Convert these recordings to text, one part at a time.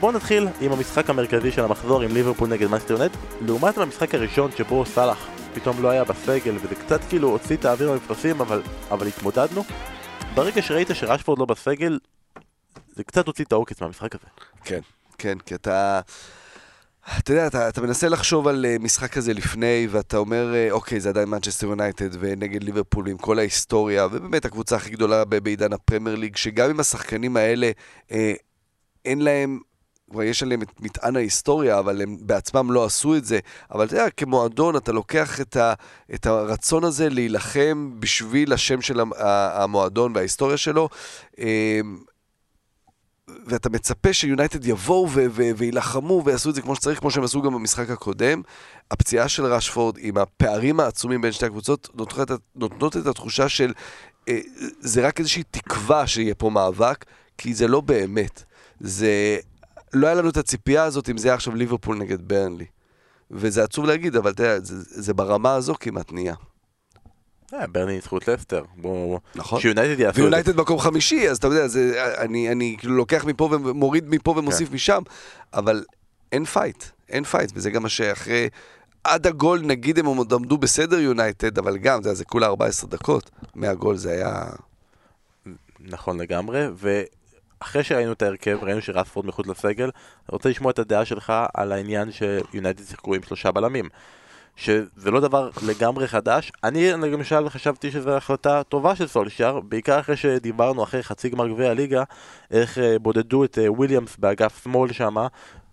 ובואו נתחיל עם המשחק המרכזי של המחזור עם ליברפול נגד מנצ'סטר יונייטד לעומת המשחק הראשון שבו סאלח פתאום לא היה בסגל וזה קצת כאילו הוציא את האוויר מהמפרשים אבל, אבל תמודדנו ברגע שראית שרשפורד לא בסגל זה קצת הוציא את העוקץ מהמשחק הזה. כן, כן, כי אתה... אתה יודע, אתה, אתה מנסה לחשוב על אה, משחק כזה לפני, ואתה אומר, אה, אוקיי, זה עדיין מנצ'סטר יונייטד ונגד ליברפול עם כל ההיסטוריה, ובאמת הקבוצה הכי גדולה בעידן הפרמייר ליג, שגם עם השחקנים האלה, uh, אין להם, כבר יש עליהם את מטען ההיסטוריה, אבל הם בעצמם לא עשו את זה. אבל אתה יודע, כמועדון, אתה לוקח את, ה, את הרצון הזה להילחם בשביל השם של המועדון וההיסטוריה שלו. Uh, ואתה מצפה שיונייטד יבואו ויילחמו ויעשו את זה כמו שצריך, כמו שהם עשו גם במשחק הקודם. הפציעה של ראשפורד עם הפערים העצומים בין שתי הקבוצות נותנות, נותנות את התחושה של אה, זה רק איזושהי תקווה שיהיה פה מאבק, כי זה לא באמת. זה... לא היה לנו את הציפייה הזאת אם זה היה עכשיו ליברפול נגד ברנלי. וזה עצוב להגיד, אבל אתה יודע, זה, זה ברמה הזו כמעט נהיה. אה, ברנלי, זכות לסטר, נכון. שיונייטד יעשו את זה. ויונייטד מקום חמישי, אז אתה יודע, זה, אני, אני כאילו לוקח מפה ומוריד מפה ומוסיף כן. משם, אבל אין fight, אין fight, וזה גם מה שאחרי, עד הגול נגיד הם עוד עמדו בסדר יונייטד, אבל גם, זה, זה כולה 14 דקות, מהגול זה היה... נכון לגמרי, ואחרי שראינו את ההרכב, ראינו שרספורד מחוץ לסגל, אני רוצה לשמוע את הדעה שלך על העניין שיונייטד שיחקו עם שלושה בלמים. שזה לא דבר לגמרי חדש. אני למשל חשבתי שזו החלטה טובה של סולשיאר, בעיקר אחרי שדיברנו אחרי חצי גמר גביע הליגה, איך אה, בודדו את אה, וויליאמס באגף שמאל שם,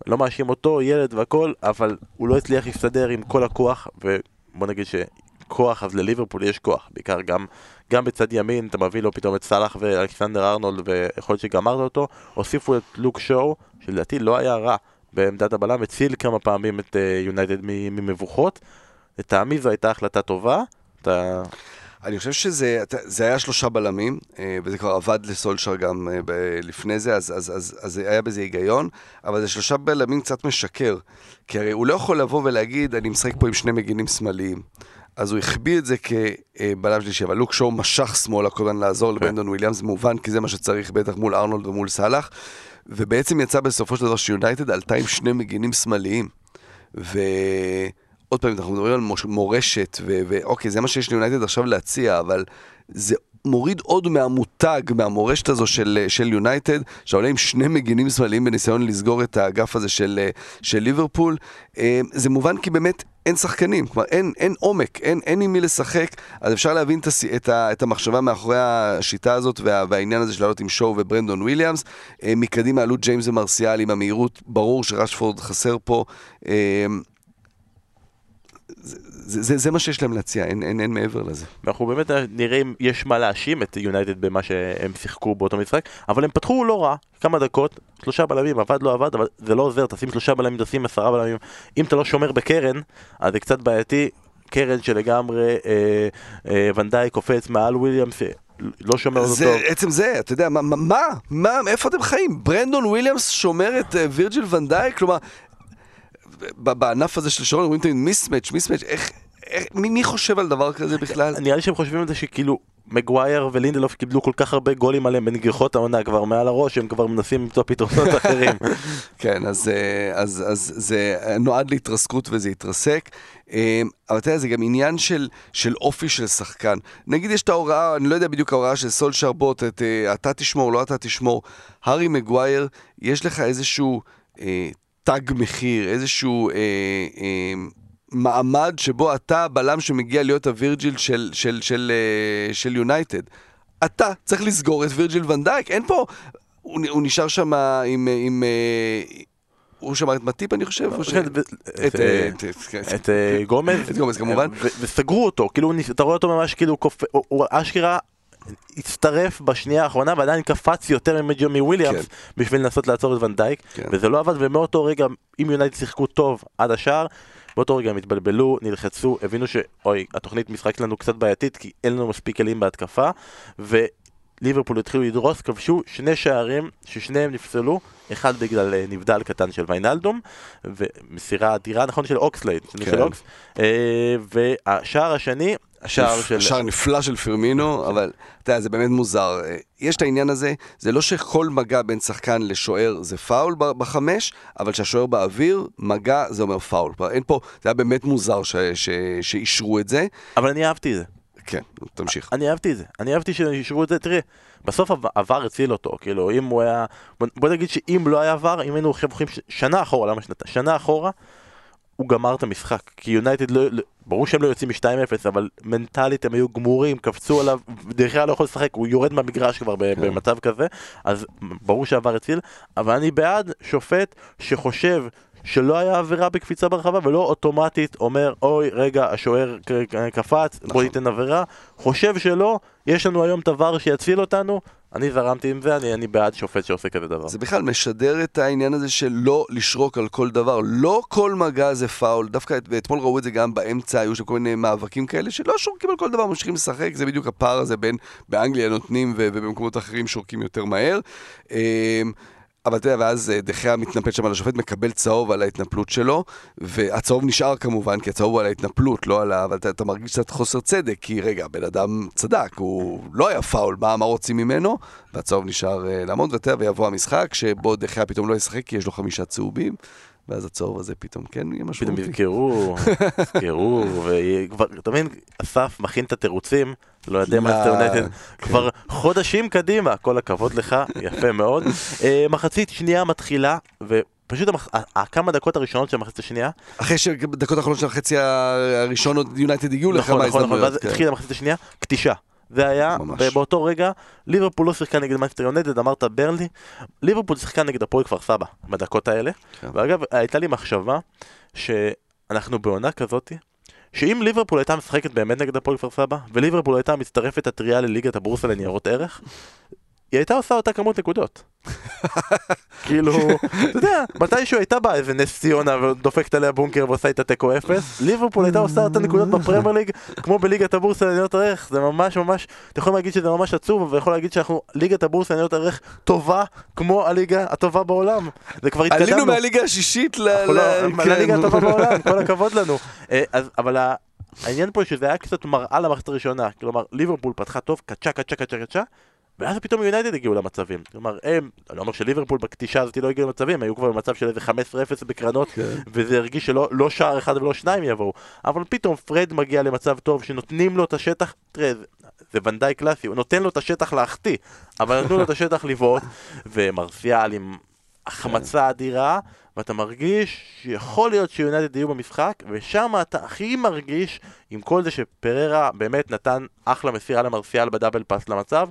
לא מאשים אותו, ילד והכל, אבל הוא לא הצליח להסתדר עם כל הכוח, ובוא נגיד שכוח, אז לליברפול יש כוח, בעיקר גם, גם בצד ימין, אתה מביא לו פתאום את סאלח ואלכסנדר ארנולד, ויכול להיות שגמרת אותו, הוסיפו את לוק שואו, שלדעתי לא היה רע. בעמדת הבלם, הציל כמה פעמים את יונייטד uh, ממבוכות. לטעמי זו הייתה החלטה טובה. אתה... אני חושב שזה זה היה שלושה בלמים, אה, וזה כבר עבד לסולשר גם אה, לפני זה, אז, אז, אז, אז היה בזה היגיון, אבל זה שלושה בלמים קצת משקר. כי הרי הוא לא יכול לבוא ולהגיד, אני משחק פה עם שני מגינים שמאליים. אז הוא החביא את זה כבלם שלישי, אבל לוק שואו משך שמאלה כל הזמן לעזור כן. לברנדון וויליאמס, מובן, כי זה מה שצריך בטח מול ארנולד ומול סאלח. ובעצם יצא בסופו של דבר שיונייטד עלתה עם שני מגינים שמאליים. ועוד פעם, אנחנו מדברים על מורשת, ואוקיי, זה מה שיש ליונייטד עכשיו להציע, אבל זה מוריד עוד מהמותג, מהמורשת הזו של, של יונייטד, שעולה עם שני מגינים שמאליים בניסיון לסגור את האגף הזה של, של ליברפול. אה, זה מובן כי באמת אין שחקנים, כלומר אין, אין עומק, אין, אין עם מי לשחק, אז אפשר להבין את, את, את המחשבה מאחורי השיטה הזאת וה, והעניין הזה של לעלות עם שואו וברנדון וויליאמס. אה, מקדימה עלו ג'יימס ומרסיאל עם המהירות, ברור שרשפורד חסר פה. אה, זה, זה, זה מה שיש להם להציע, אין, אין, אין מעבר לזה. ואנחנו באמת נראה אם יש מה להאשים את יונייטד במה שהם שיחקו באותו משחק, אבל הם פתחו לא רע, כמה דקות, שלושה בלמים, עבד לא עבד, אבל זה לא עוזר, תשים שלושה בלמים, תשים עשרה בלמים. אם אתה לא שומר בקרן, אז זה קצת בעייתי. קרן שלגמרי אה, אה, ון דייק קופץ מעל וויליאמס, לא שומר אותו טוב. עצם זה, אתה יודע, מה, מה, מה, איפה אתם חיים? ברנדון וויליאמס שומר את אה, וירג'יל ון דייק? כלומר, בענף הזה של שרון אומרים תמיד mismatch, mismatch, איך, איך, מי, מי חושב על דבר כזה בכלל? נראה לי שהם חושבים על זה שכאילו מגווייר ולינדלוף קיבלו כל כך הרבה גולים עליהם בנגיחות העונה כבר מעל הראש, הם כבר מנסים למצוא פתרונות אחרים. כן, אז, אה, אז, אז זה נועד להתרסקות וזה התרסק. אה, אבל אתה יודע, זה גם עניין של, של אופי של שחקן. נגיד יש את ההוראה, אני לא יודע בדיוק ההוראה של סול שרבוט, את, אה, אתה תשמור, לא אתה תשמור. הארי מגווייר, יש לך איזשהו... תג מחיר, איזשהו אה, אה, מעמד שבו אתה הבלם שמגיע להיות הווירג'יל של, של, של, אה, של יונייטד. אתה צריך לסגור את וירג'יל ון דייק, אין פה... הוא, הוא נשאר שם עם... עם אה, הוא שמר את מאטיפ אני חושב, כן, את אה, גומז, את גומז כמובן, וסגרו אותו, כאילו אתה רואה אותו ממש כאילו, הוא אשכרה הצטרף בשנייה האחרונה ועדיין קפץ יותר מגומז ומוויליאמס כן. בשביל לנסות לעצור את ון דייק כן. וזה לא עבד ומאותו רגע אם יונייטד שיחקו טוב עד השער באותו רגע הם התבלבלו, נלחצו, הבינו שאוי, התוכנית משחק שלנו קצת בעייתית כי אין לנו מספיק כלים בהתקפה וליברפול התחילו לדרוס, כבשו שני שערים ששניהם נפסלו אחד בגלל אה, נבדל קטן של וויינלדום ומסירה אדירה נכון של אוקסלייד, כן. של אוקס, אה, והשער השני השער של... שער נפלא של פירמינו, אבל אתה יודע, זה באמת מוזר. יש את העניין הזה, זה לא שכל מגע בין שחקן לשוער זה פאול בחמש, אבל כשהשוער באוויר, מגע זה אומר פאול. אין פה, זה היה באמת מוזר ש- ש- שאישרו את זה. אבל אני אהבתי את זה. כן, תמשיך. אני אהבתי את זה. אני אהבתי שאישרו את זה. תראה, בסוף עב- עבר הציל אותו. כאילו, אם הוא היה... בוא- נגיד שאם לא היה עבר, אם היינו הולכים שנה אחורה, למה שנתיים? שנה אחורה, הוא גמר את המשחק. כי יונייטד לא... ברור שהם לא יוצאים מ-2-0, אבל מנטלית הם היו גמורים, קפצו עליו, דרך אגב לא יכול לשחק, הוא יורד מהמגרש כבר כן. במצב כזה, אז ברור שעבר הציל, אבל אני בעד שופט שחושב שלא היה עבירה בקפיצה ברחבה ולא אוטומטית אומר אוי רגע השוער קפץ בוא נכון. ניתן עבירה חושב שלא יש לנו היום את הוואר שיציל אותנו אני זרמתי עם זה אני, אני בעד שופט שעושה כזה דבר זה בכלל משדר את העניין הזה של לא לשרוק על כל דבר. לא כל מגע זה פאול. דווקא, את- ואתמול ראו את זה גם באמצע, היו שם כל מיני מאבקים כאלה שלא שורקים על כל דבר, ממשיכים לשחק. זה בדיוק הפער הזה בין באנגליה נותנים ובמקומות אחרים שורקים יותר מהר. אבל אתה יודע, ואז אה, דחיה מתנפל שם על השופט, מקבל צהוב על ההתנפלות שלו, והצהוב נשאר כמובן, כי הצהוב הוא על ההתנפלות, לא על ה... אבל אתה, אתה מרגיש קצת חוסר צדק, כי רגע, הבן אדם צדק, הוא לא היה פאול, מה, מה רוצים ממנו? והצהוב נשאר אה, לעמוד, ואתה יודע, ויבוא המשחק, שבו דחיה פתאום לא ישחק, כי יש לו חמישה צהובים, ואז הצהוב הזה פתאום כן יהיה פתאום משמעותי. יזכרו, יזכרו, וכבר, אתה מבין, אסף מכין את התירוצים, לא יודע מה זה לא, יונייטד, כבר חודשים קדימה, כל הכבוד לך, יפה מאוד. אה, מחצית שנייה מתחילה, ופשוט המח- ה- הכמה דקות הראשונות של המחצית השנייה, אחרי שדקות האחרונות של החצי הראשון עוד יונייטד הגיעו נכון, נכון, נכון, הזדמנויות. ואז כן. התחילה המחצית השנייה, קטישה. זה היה, ממש. ובאותו רגע, ליברפול לא שיחקה נגד מנסטר יונדד, אמרת ברנלי, ליברפול שיחקה נגד הפועל כפר סבא, בדקות האלה. כן. ואגב, הייתה לי מחשבה, שאנחנו בעונה כזאתי, שאם ליברפול הייתה משחקת באמת נגד הפועל כפר סבא, וליברפול הייתה מצטרפת הטריה לליגת הבורסה לניירות ערך, היא הייתה עושה אותה כמות נקודות. כאילו, אתה יודע, מתישהו הייתה באה איזה נס ציונה ודופקת עליה בונקר ועושה איתה תיקו אפס, ליברפול הייתה עושה אותה נקודות בפרמייר ליג, כמו בליגת הבורסה לניירות ערך, זה ממש ממש, אתה יכול להגיד שזה ממש עצוב, ויכול להגיד שאנחנו, ליגת הבורסה לניירות ערך טובה כמו הליגה הטובה בעולם. זה כבר התקדמנו. עלינו מהליגה השישית ל... אנחנו לא- כן. לליגה הטובה בעולם, כל הכבוד לנו. אה, אבל העניין פה שזה היה קצת מראה למערכת הראשונה, כלומר ליברפול פתחה טוב, קצ'ה קצ'ה קצ'ה קצ'ה, ואז פתאום יונייטד הגיעו למצבים. כלומר הם, אני לא אומר שליברפול בקטישה הזאת לא הגיעו למצבים, היו כבר במצב של איזה 15-0 בקרנות, כן. וזה הרגיש שלא לא שער אחד ולא שניים יבואו. אבל פתאום פרד מגיע למצב טוב, שנותנים לו את השטח, תראה, זה- ון דייק קלאסי, הוא נותן לו את השטח להחטיא, אבל נתנו לו את השטח לבעוט, ומרסיאל עם החמצה אדירה, ואתה מרגיש שיכול להיות שיונייטד יהיו במשחק, ושם אתה הכי מרגיש, עם כל זה שפריירה באמת נתן אחלה מסירה למרסיאל ב double pass למצב,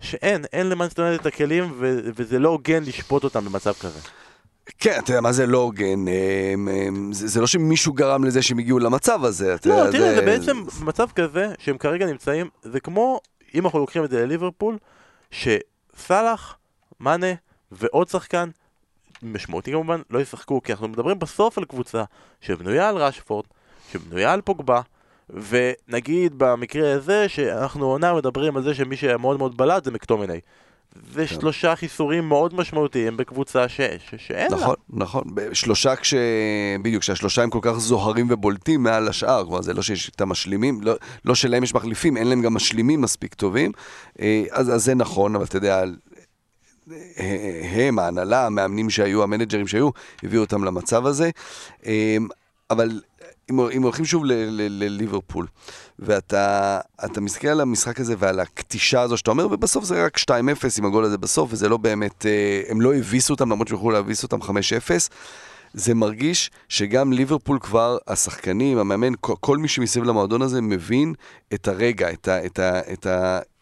שאין, אין למאנסטר יונייטד את הכלים, ו- וזה לא הוגן לשפוט אותם במצב כזה. כן, אתה יודע, מה זה לא הוגן? אמ, זה זה לא שמישהו גרם לזה שהם הגיעו למצב הזה. לא, תראה, זה בעצם מצב כזה, שהם כרגע נמצאים, זה כמו, אם אנחנו לוקחים את זה לליברפול, שסאלח, מאנה ועוד שחקן, משמעותי כמובן, לא ישחקו, כי אנחנו מדברים בסוף על קבוצה שבנויה על רשפורד, שבנויה על פוגבה, ונגיד במקרה הזה, שאנחנו עונה מדברים על זה שמי שמאוד מאוד בלט זה מקטומני. זה כן. שלושה חיסורים מאוד משמעותיים בקבוצה ש... ש... שאין לה. נכון, נכון. שלושה כש... בדיוק, שהשלושה הם כל כך זוהרים ובולטים מעל השאר. כלומר, זה לא שיש את המשלימים, לא, לא שלהם יש מחליפים, אין להם גם משלימים מספיק טובים. אה, אז, אז זה נכון, אבל אתה יודע, הם, ההנהלה, המאמנים שהיו, המנג'רים שהיו, הביאו אותם למצב הזה. אה, אבל אם, אם הולכים שוב לליברפול, ואתה אתה מסתכל על המשחק הזה ועל הקטישה הזו שאתה אומר, ובסוף זה רק 2-0 עם הגול הזה בסוף, וזה לא באמת, אה, הם לא הביסו אותם, למרות שהם יכלו להביס אותם 5-0. זה מרגיש שגם ליברפול כבר, השחקנים, המאמן, כל, כל מי שמסביב למועדון הזה מבין את הרגע, את, ה, את, ה, את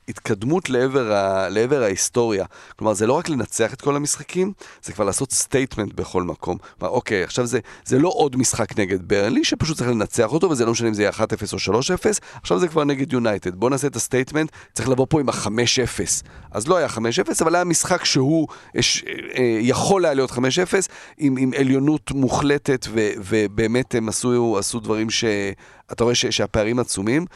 ההתקדמות לעבר, ה, לעבר ההיסטוריה. כלומר, זה לא רק לנצח את כל המשחקים, זה כבר לעשות statement בכל מקום. כלומר, אוקיי, עכשיו זה, זה לא עוד משחק נגד ברנלי, שפשוט צריך לנצח אותו, וזה לא משנה אם זה יהיה 1-0 או 3-0, עכשיו זה כבר נגד יונייטד. בואו נעשה את ה statement, צריך לבוא פה עם ה-5-0. אז לא היה 5-0, אבל היה משחק שהוא יש, אה, יכול היה להיות 5-0, עם, עם עליונות מוחלטת, ו, ובאמת הם עשו, עשו דברים שאתה רואה ש, שהפערים עצומים.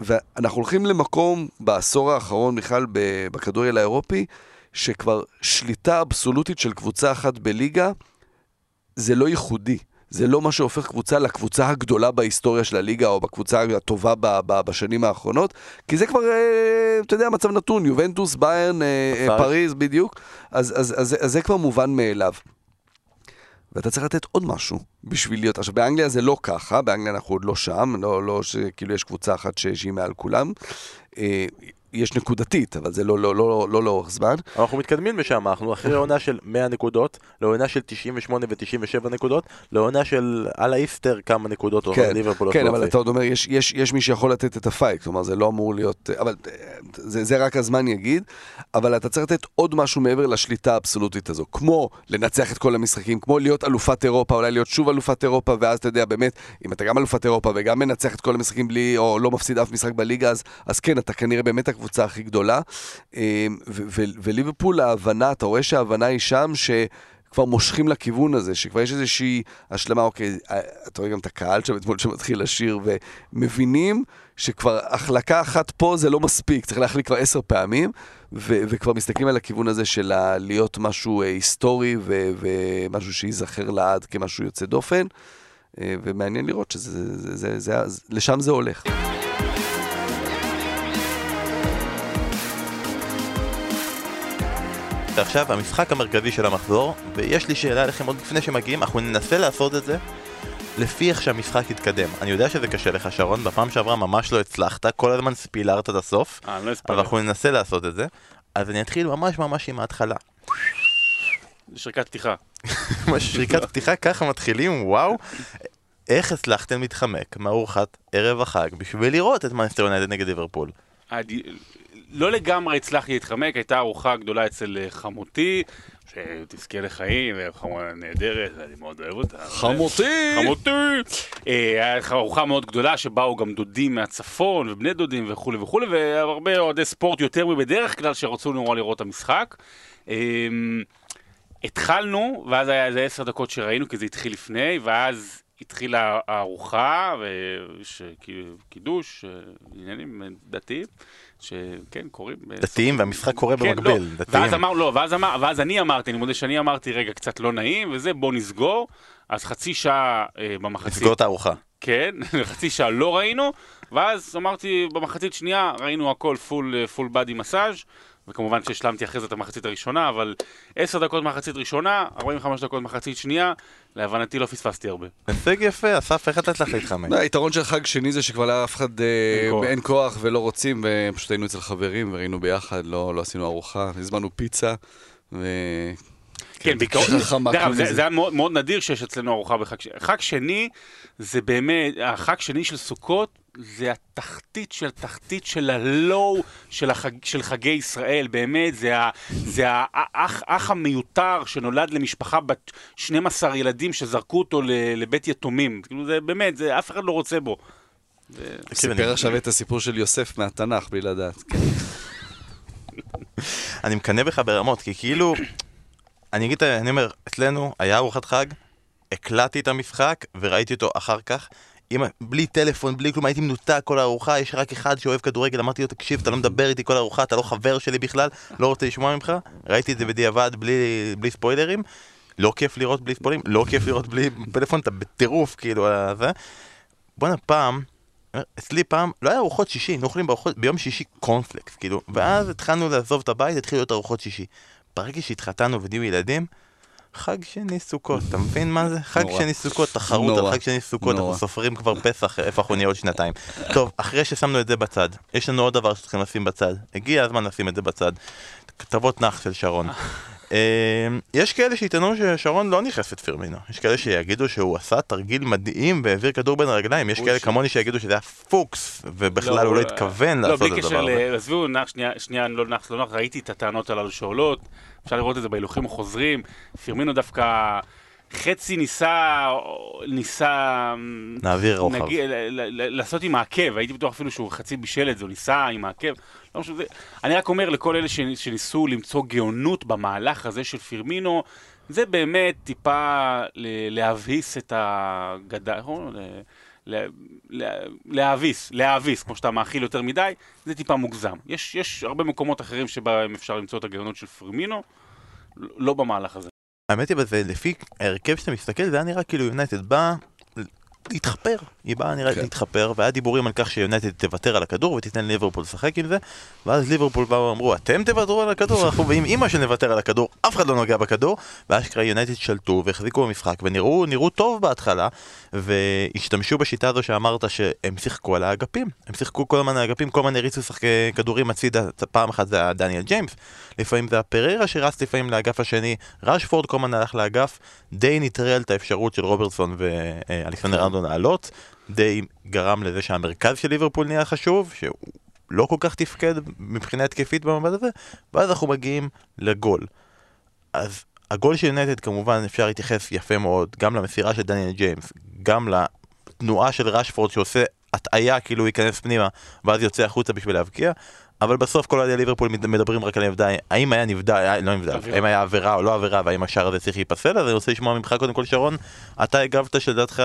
ואנחנו הולכים למקום בעשור האחרון בכלל ב- בכדורגל האירופי, שכבר שליטה אבסולוטית של קבוצה אחת בליגה, זה לא ייחודי. זה לא מה שהופך קבוצה לקבוצה הגדולה בהיסטוריה של הליגה, או בקבוצה הטובה ב- ב- בשנים האחרונות, כי זה כבר, אה, אתה יודע, מצב נתון, יובנטוס, ביירן, אה, אה. פריז, בדיוק, אז, אז, אז, אז זה כבר מובן מאליו. ואתה צריך לתת עוד משהו בשביל להיות. עכשיו, באנגליה זה לא ככה, באנגליה אנחנו עוד לא שם, לא, לא שכאילו יש קבוצה אחת שהיא מעל כולם. יש נקודתית, אבל זה לא, לא, לא, לא לאורך זמן. אנחנו מתקדמים משם, אנחנו אחרי עונה של 100 נקודות, לעונה של 98 ו-97 נקודות, לעונה של על האיסטר כמה נקודות, כן, ליברפול כן, אבל. אתה עוד אומר, יש, יש, יש מי שיכול לתת את הפייק, כלומר זה לא אמור להיות, אבל אה, זה, זה רק הזמן יגיד, אבל אתה צריך לתת עוד משהו מעבר לשליטה האבסולוטית הזו, כמו לנצח את כל המשחקים, כמו להיות אלופת אירופה, אולי להיות שוב אלופת אירופה, ואז אתה יודע, באמת, אם אתה גם אלופת אירופה וגם מנצח את כל המשחקים בלי, או לא מפסיד אף משחק בליגה, אז, אז כן, אתה כנראה באמת הקבוצה הכי גדולה. ו- וליברפול, ההבנה, אתה רואה שההבנה היא שם, ש... כבר מושכים לכיוון הזה, שכבר יש איזושהי השלמה, אוקיי, אה, אתה רואה גם את הקהל שם אתמול שמתחיל לשיר, ומבינים שכבר החלקה אחת פה זה לא מספיק, צריך להחליק כבר עשר פעמים, ו- וכבר מסתכלים על הכיוון הזה של להיות משהו אה, היסטורי ו- ומשהו שייזכר לעד כמשהו יוצא דופן, אה, ומעניין לראות שזה, זה, זה, זה, זה, לשם זה הולך. ועכשיו המשחק המרכזי של המחזור, ויש לי שאלה אליכם עוד לפני שמגיעים, אנחנו ננסה לעשות את זה לפי איך שהמשחק יתקדם. אני יודע שזה קשה לך שרון, בפעם שעברה ממש לא הצלחת, כל הזמן ספילרת עד הסוף, אה, לא אבל. אנחנו ננסה לעשות את זה. אז אני אתחיל ממש ממש עם ההתחלה. שריקת פתיחה. ממש שריקת פתיחה, ככה מתחילים, וואו. איך הצלחתם להתחמק מארוחת ערב החג בשביל לראות את מנסטר יונייטד נגד ליברפול? הד- לא לגמרי הצלחתי להתחמק, הייתה ארוחה גדולה אצל אה, חמותי, שתזכה לחיים, חמורה נהדרת, אני מאוד אוהב אותה. חמותי! חמותי! אה, הייתה ארוחה מאוד גדולה שבאו גם דודים מהצפון ובני דודים וכולי וכולי, והרבה אוהדי ספורט יותר מבדרך כלל שרצו נורא לראות את המשחק. אה, התחלנו, ואז היה איזה עשר דקות שראינו, כי זה התחיל לפני, ואז התחילה הארוחה, ויש כאילו קידוש, אה, עניינים דתיים, שכן, קורים. דתיים והמשחק קורה כן, במקביל, לא. דתיים. ואז אמר, לא, ואז, אמר, ואז אני אמרתי, אני מודה שאני אמרתי, רגע, קצת לא נעים, וזה, בוא נסגור. אז חצי שעה אה, במחצית, לסגור את הארוחה. כן, חצי שעה לא ראינו, ואז אמרתי, במחצית שנייה ראינו הכל פול, פול בדי מסאז', וכמובן שהשלמתי אחרי זה את המחצית הראשונה, אבל 10 דקות מחצית ראשונה, 45 דקות מחצית שנייה, להבנתי לא פספסתי הרבה. הישג יפה, אסף, איך אתה הצלחת להתחמק? לא, היתרון של חג שני זה שכבר לאף אחד אה, אין כוח. ולא רוצים, ופשוט היינו אצל חברים וראינו ביחד, לא לא עשינו ארוחה, הזמנו פיצה, ו... כן, בעיקרון, דרך אגב, זה, היה מאוד נדיר שיש אצלנו ארוחה בחג שני. חג שני, זה באמת, החג שני של סוכות, זה התחתית של תחתית של הלואו של, החג, של חגי ישראל, באמת, זה, ה, זה האח, האח המיותר שנולד למשפחה בת 12 ילדים שזרקו אותו לבית יתומים. כאילו, זה באמת, זה, אף אחד לא רוצה בו. סיפר עכשיו את הסיפור של יוסף מהתנ"ך בלי לדעת. כן. אני מקנא בך ברמות, כי כאילו, אני אגיד, אני אומר, אצלנו היה ארוחת חג, הקלטתי את המשחק וראיתי אותו אחר כך. עם, בלי טלפון, בלי כלום, הייתי מנותק כל הארוחה, יש רק אחד שאוהב כדורגל, אמרתי לו, תקשיב, אתה לא מדבר איתי כל הארוחה, אתה לא חבר שלי בכלל, לא רוצה לשמוע ממך, ראיתי את זה בדיעבד בלי, בלי ספוילרים, לא כיף לראות בלי ספוילרים, לא כיף לראות בלי פלאפון, אתה בטירוף, כאילו, על זה. בואנה, פעם, אצלי פעם, לא היה ארוחות שישי, היינו אוכלים בארוחות, ביום שישי קורנפלקס, כאילו, ואז התחלנו לעזוב את הבית, התחילו להיות ארוחות שישי. ברגע שהתחתנו ונהיו ילדים, חג שני סוכות, אתה מבין מה זה? חג. שני סוכות, תחרות. על חג שני סוכות. אנחנו סופרים כבר פסח, איפה אנחנו נהיה עוד שנתיים. טוב, אחרי ששמנו את זה בצד, יש לנו עוד דבר שצריכים לשים בצד. הגיע הזמן לשים את זה בצד. כתבות נח של שרון. אה, יש כאלה שיטענו ששרון לא נכנס את פירמינו, יש כאלה שיגידו שהוא עשה תרגיל מדהים והעביר כדור בין הרגליים, יש כאלה כמוני שיגידו שזה היה פוקס, ובכלל הוא לא התכוון לא, לעשות בלי את קשר, הדבר הזה. ל- עזבו, נח, שנייה, לא נח, לא נח, ראיתי את הטענות הללו שעולות, אפשר לראות את זה בהילוכים החוזרים, פירמינו דווקא חצי ניסה, ניסה, נעביר רוחב. נגיד, לעשות עם העקב, הייתי בטוח אפילו שהוא חצי בישל את זה, הוא ניסה עם העקב, לא משנה, זה- אני רק אומר לכל אלה שניסו למצוא גאונות במהלך הזה של פירמינו, זה באמת טיפה ל- להבהיס את הגדה, להאביס, להאביס, כמו שאתה מאכיל יותר מדי, זה טיפה מוגזם. יש, יש הרבה מקומות אחרים שבהם אפשר למצוא את הגאונות של פרמינו, לא במהלך הזה. האמת היא, בזה, לפי ההרכב שאתה מסתכל, זה היה נראה כאילו יונייטד בא להתחפר. היא באה נראה כן. להתחפר, והיה דיבורים על כך שיונייטד תוותר על הכדור ותיתן ליברפול לשחק עם זה, ואז ליברפול באו ואמרו, אתם תוותרו על הכדור, אנחנו באים אימא שנוותר על הכדור, אף אחד לא נוגע בכדור, ואשכרה יונייטד שלטו והחזיקו במשחק, ונראו נראו טוב בהתחלה, והשתמשו בשיטה הזו שאמרת שהם שיחקו על האגפים, הם שיחקו כל הזמן על האגפים, כל הזמן הריצו שחקי כדורים הצידה, פעם אחת זה היה דניאל ג'יימס, לפעמים זה פררה שרץ לפעמים לאגף השני, ראשפורד כל הזמן הלך לאגף, די נטרל את האפשרות של רוברטסון ואלכסנדר ארנולד לעלות, די גרם לזה שהמרכז של ליברפול נהיה חשוב, שהוא לא כל כך תפקד מבחינה התקפית במבט הזה, ואז אנחנו מגיעים לגול. אז הגול של יונייטד כמובן אפשר להתייחס יפה מאוד, גם למסירה של דניאל ג'יימס, גם לתנועה של ראשפורד שעושה הטעיה כאילו הוא ייכנס פנימה, ואז יוצא החוצה בשביל להבקיע. אבל בסוף כל אוהדי ליברפול מדברים רק על העובדה, האם היה נבדל, היה- לא נבדל. האם היה עבירה או לא עבירה, והאם השער הזה צריך להיפסל, אז אני רוצה לשמוע ממך קודם כל שרון, אתה הגבת שלדעתך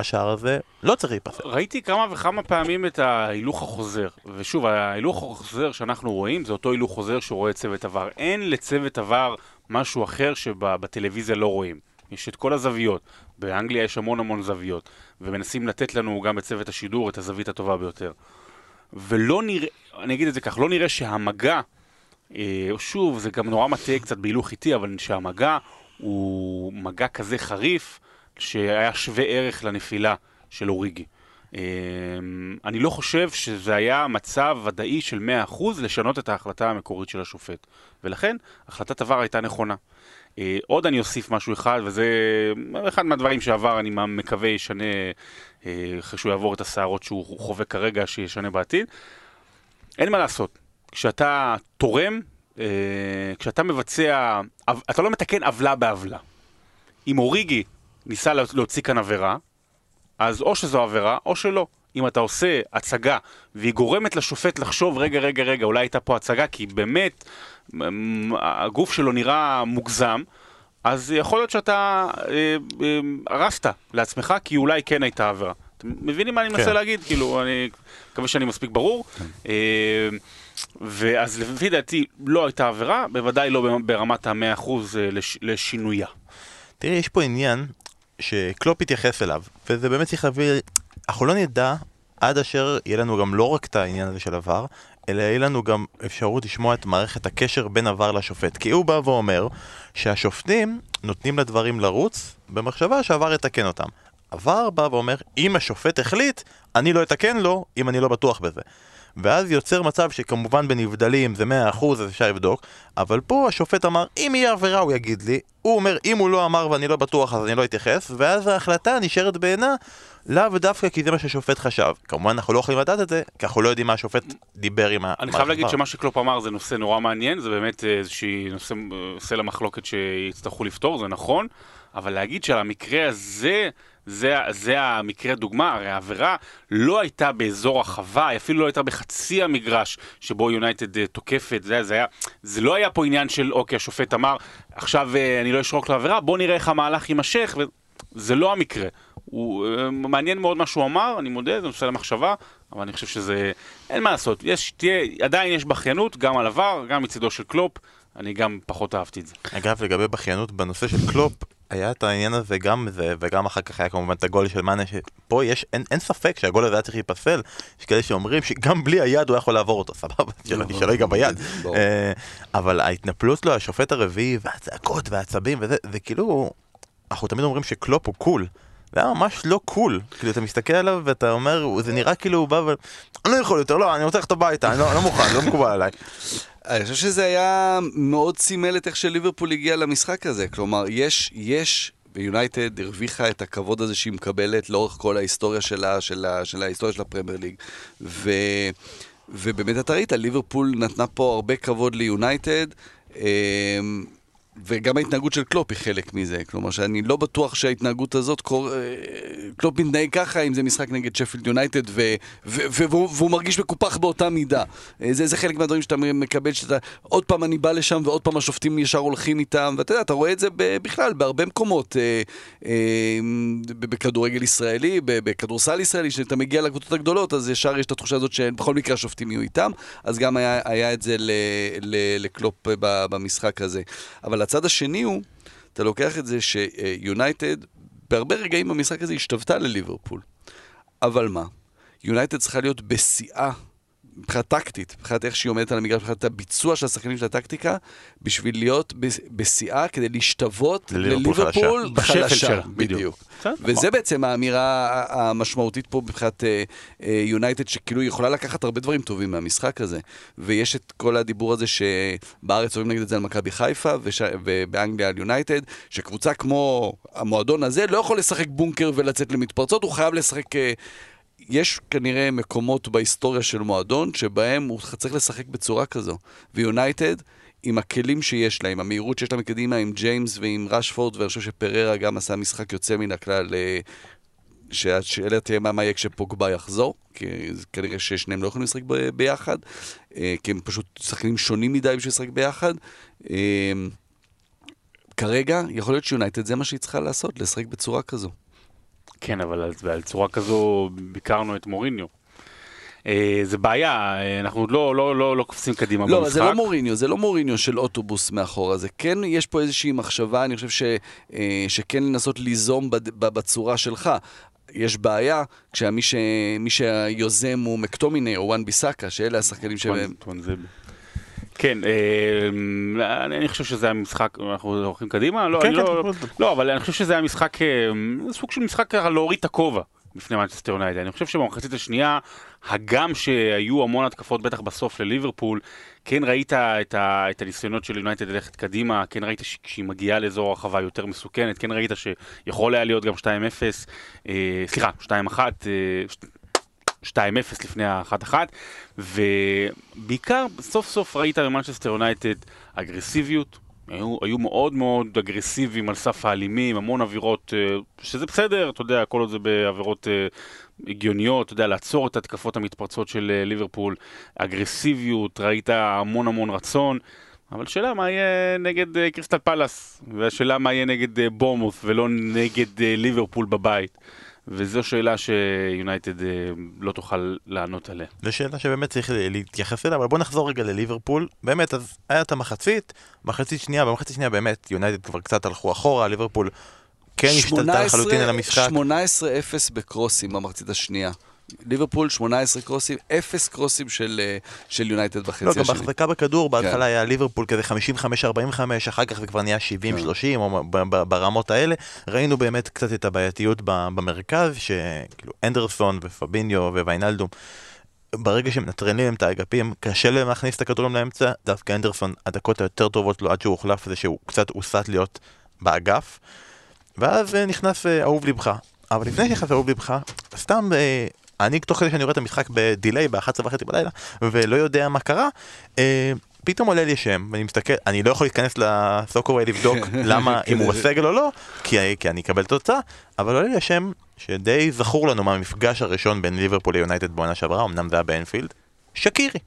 השער הזה לא צריך להיפסל. ראיתי כמה וכמה פעמים את ההילוך החוזר, ושוב, ההילוך החוזר שאנחנו רואים זה אותו הילוך חוזר שרואה צוות עבר. אין לצוות עבר משהו אחר שבטלוויזיה לא רואים. יש את כל הזוויות, באנגליה יש המון המון זוויות, ומנסים לתת לנו גם בצוות השידור את הזווית הטובה ביותר. ולא נראה, אני אגיד את זה כך, לא נראה שהמגע, אה, שוב, זה גם נורא מטעה קצת בהילוך איטי, אבל שהמגע הוא מגע כזה חריף, שהיה שווה ערך לנפילה של אוריגי. אה, אני לא חושב שזה היה מצב ודאי של 100% לשנות את ההחלטה המקורית של השופט. ולכן, החלטת עבר הייתה נכונה. אה, עוד אני אוסיף משהו אחד, וזה אחד מהדברים שעבר, אני מקווה ישנה, אה, אחרי שהוא יעבור את הסערות שהוא חווה כרגע, שישנה בעתיד. אין מה לעשות. כשאתה תורם, אה, כשאתה מבצע, אתה לא מתקן עוולה בעוולה. אם אוריגי ניסה לה- להוציא כאן עבירה, אז או שזו עבירה או שלא. אם אתה עושה הצגה והיא גורמת לשופט לחשוב, רגע, רגע, רגע, אולי הייתה פה הצגה, כי באמת הגוף שלו נראה מוגזם, אז יכול להיות שאתה אה, אה, הרסת לעצמך, כי אולי כן הייתה עבירה. אתם מבינים מה אני מנסה כן. להגיד? כאילו, אני מקווה שאני מספיק ברור. אה, ואז לפי דעתי לא הייתה עבירה, בוודאי לא ברמת המאה אחוז אה, לש- לשינויה. תראי, יש פה עניין שקלופ התייחס אליו, וזה באמת צריך להביא... אנחנו לא נדע עד אשר יהיה לנו גם לא רק את העניין הזה של עבר, אלא יהיה לנו גם אפשרות לשמוע את מערכת הקשר בין עבר לשופט. כי הוא בא ואומר שהשופטים נותנים לדברים לרוץ במחשבה שהעבר יתקן אותם. עבר בא ואומר, אם השופט החליט, אני לא אתקן לו אם אני לא בטוח בזה. ואז יוצר מצב שכמובן בנבדלים זה 100% אז אפשר לבדוק, אבל פה השופט אמר, אם יהיה עבירה הוא יגיד לי, הוא אומר, אם הוא לא אמר ואני לא בטוח אז אני לא אתייחס, ואז ההחלטה נשארת בעינה לאו דווקא כי זה מה שהשופט חשב. כמובן אנחנו לא יכולים לדעת את זה, כי אנחנו לא יודעים מה השופט דיבר עם ה... אני חייב להגיד. שמה שקלופ אמר זה נושא נורא מעניין, זה באמת איזושהי נושא, אה, סלע מחלוקת שיצטרכו לפתור, זה נכון, אבל להגיד שעל המקרה הזה, זה, זה המקרה דוגמה, הרי העבירה לא הייתה באזור החווה, היא אפילו לא הייתה בחצי המגרש שבו יונייטד אה, תוקפת, זה, זה, היה, זה לא היה פה עניין של אוקיי, השופט אמר, עכשיו אה, אני לא אשרוק לעבירה, בוא נראה איך המהלך יימשך, זה לא המקרה. הוא אה, מעניין מאוד מה שהוא אמר, אני מודה, זה נושא למחשבה, אבל אני חושב שזה, אין מה לעשות, יש, תהיה, עדיין יש בכיינות, גם על עבר, גם מצידו של קלופ, אני גם פחות אהבתי את זה. אגב, לגבי בכיינות בנושא של קלופ, היה את העניין הזה גם זה, וגם אחר כך היה כמובן את הגול של מאנה, שפה יש, אין, אין ספק שהגול הזה היה צריך להיפסל, יש כאלה שאומרים שגם בלי היד הוא יכול לעבור אותו, סבבה, שלא שלא ייגע ביד. אה, אבל ההתנפלות לו, השופט הרביעי, והצעקות והעצבים וזה, זה כאילו, אנחנו תמיד אומרים שקלופ הוא cool. זה היה ממש לא cool, כאילו אתה מסתכל עליו ואתה אומר, זה נראה כאילו הוא בא ו... אני לא יכול יותר, לא, אני רוצה ללכת הביתה, אני לא, לא מוכן, לא מקובל עליי. אני חושב שזה היה מאוד סימל את איך שליברפול הגיע למשחק הזה. כלומר, יש, יש, ויונייטד הרוויחה את הכבוד הזה שהיא מקבלת לאורך כל ההיסטוריה שלה, של, של ההיסטוריה של הפרמייר ליג. ו, ובאמת אתה ראית, ליברפול נתנה פה הרבה כבוד ליונייטד. וגם ההתנהגות של קלופ היא חלק מזה. כלומר, שאני לא בטוח שההתנהגות הזאת, קור... אה, קלופ מתנהג ככה אם זה משחק נגד שפילד יונייטד, ו... ו... ו... והוא, מרגיש מקופח באותה מידה. אה, זה, זה חלק מהדברים שאתה מקבל, שאתה... עוד פעם אני בא לשם ועוד פעם השופטים ישר הולכים איתם, ואתה יודע, אתה רואה את זה. בכלל, בהרבה מקומות. אה, אה, בכדורגל ישראלי, בכדורסל ישראלי, כשאתה מגיע לקבוצות הגדולות, אז ישר יש את התחושה הזאת שבכל מקרה השופטים יהיו איתם, אז גם היה, היה את זה ל... ל... לקלופ. במשחק הזה. אבל הצד השני הוא, אתה לוקח את זה שיונייטד, בהרבה רגעים במשחק הזה השתוותה לליברפול. אבל מה? יונייטד צריכה להיות בשיאה מבחינה טקטית, מבחינת איך שהיא עומדת על המגרש, מבחינת הביצוע של השחקנים של הטקטיקה, בשביל להיות בשיאה כדי להשתוות לליברפול חלשה. בדיוק. וזה בעצם האמירה המשמעותית פה מבחינת אה, אה, יונייטד, שכאילו יכולה לקחת הרבה דברים טובים מהמשחק הזה. ויש את כל הדיבור הזה שבארץ אומרים נגד את זה על מכבי חיפה, וש... ובאנגליה על יונייטד, שקבוצה כמו המועדון הזה לא יכול לשחק בונקר ולצאת למתפרצות, הוא חייב לשחק... יש כנראה מקומות בהיסטוריה של מועדון שבהם הוא צריך לשחק בצורה כזו. ויונייטד, עם הכלים שיש לה, עם המהירות שיש לה מקדימה, עם ג'יימס ועם רשפורד, ואני חושב שפררה גם עשה משחק יוצא מן הכלל, אה, שהשאלה תהיה מה יהיה כשפוגבה יחזור, כי כנראה ששניהם לא יכולים לשחק ב- ביחד, אה, כי הם פשוט שחקנים שונים מדי בשביל לשחק ביחד. אה, כרגע, יכול להיות שיונייטד זה מה שהיא צריכה לעשות, לשחק בצורה כזו. כן, אבל על, על צורה כזו ביקרנו את מוריניו. אה, זה בעיה, אה, אנחנו עוד לא, לא, לא, לא קופצים קדימה לא, במשחק. זה לא מוריניו, זה לא מוריניו של אוטובוס מאחורה, זה כן, יש פה איזושהי מחשבה, אני חושב ש, אה, שכן לנסות ליזום בד- ב- בצורה שלך. יש בעיה כשמי ש, מי שהיוזם הוא מקטומיני או וואן ביסאקה, שאלה השחקנים שבהם... טואנזבה. כן, אה, אני חושב שזה המשחק, אנחנו הולכים קדימה? לא, כן, כן, לא. לא, אבל אני חושב שזה המשחק, אה, סוג של משחק ככה להוריד את הכובע בפני מנצ'סטר יונייטד. אני חושב שבמחצית השנייה, הגם שהיו המון התקפות בטח בסוף לליברפול, כן ראית את, ה, את הניסיונות של יונייטד ללכת קדימה, כן ראית שכשהיא מגיעה לאזור הרחבה יותר מסוכנת, כן ראית שיכול היה להיות גם 2-0, אה, סליחה, 2-1, אה, 2-0 לפני ה-1-1, ובעיקר סוף סוף ראית במנצ'סטר יונייטד אגרסיביות, היו, היו מאוד מאוד אגרסיביים על סף האלימות, המון עבירות, אה, שזה בסדר, אתה יודע, כל עוד זה בעבירות אה, הגיוניות, אתה יודע, לעצור את התקפות המתפרצות של אה, ליברפול, אגרסיביות, ראית המון המון רצון. אבל שאלה מה יהיה נגד קריסטל פאלאס, והשאלה מה יהיה נגד בורנמות' ולא נגד ליברפול בבית. וזו שאלה שיונייטד אה, לא תוכל לענות עליה. זו שאלה שבאמת צריך להתייחס אליה, אבל בוא נחזור רגע לליברפול. באמת, אז היה את המחצית, מחצית שנייה, במחצית שנייה באמת, יונייטד כבר קצת הלכו אחורה, ליברפול כן השתלטה לחלוטין על המשחק. 18-0 בקרוסים במחצית השנייה. ליברפול 18 קרוסים, 0 קרוסים של אה, של יונייטד לא, בחצי גם השני. בהחזקה בכדור, כן. בהתחלה היה ליברפול כזה 55-45, אחר כך זה כבר נהיה 70-30, או ב- ב- ברמות האלה. ראינו באמת קצת את הבעייתיות במרכז, שכאילו אנדרסון ופביניו וויינלדום, ברגע שמנטרלים להם את האגפים, קשה להם להכניס את הכדורים לאמצע, דווקא אנדרסון, הדקות היותר טובות לו עד שהוא הוחלף זה שהוא קצת הוסט להיות באגף, ואז אה, נכנס אה, אהוב לבך. אבל לפני שנכנס אהוב לבך, סתם, אה, אני תוך כדי שאני רואה את המשחק בדיליי ב-11 וחצי בלילה, ולא יודע מה קרה, אה, פתאום עולה לי שם, ואני מסתכל, אני לא יכול להיכנס לסוקווי לבדוק למה, אם הוא בסגל או לא, כי, כי אני אקבל תוצאה, אבל עולה לי השם שדי זכור לנו מהמפגש הראשון בין ליברפול ליונייטד בעונה שעברה, אמנם זה היה באנפילד, שקירי.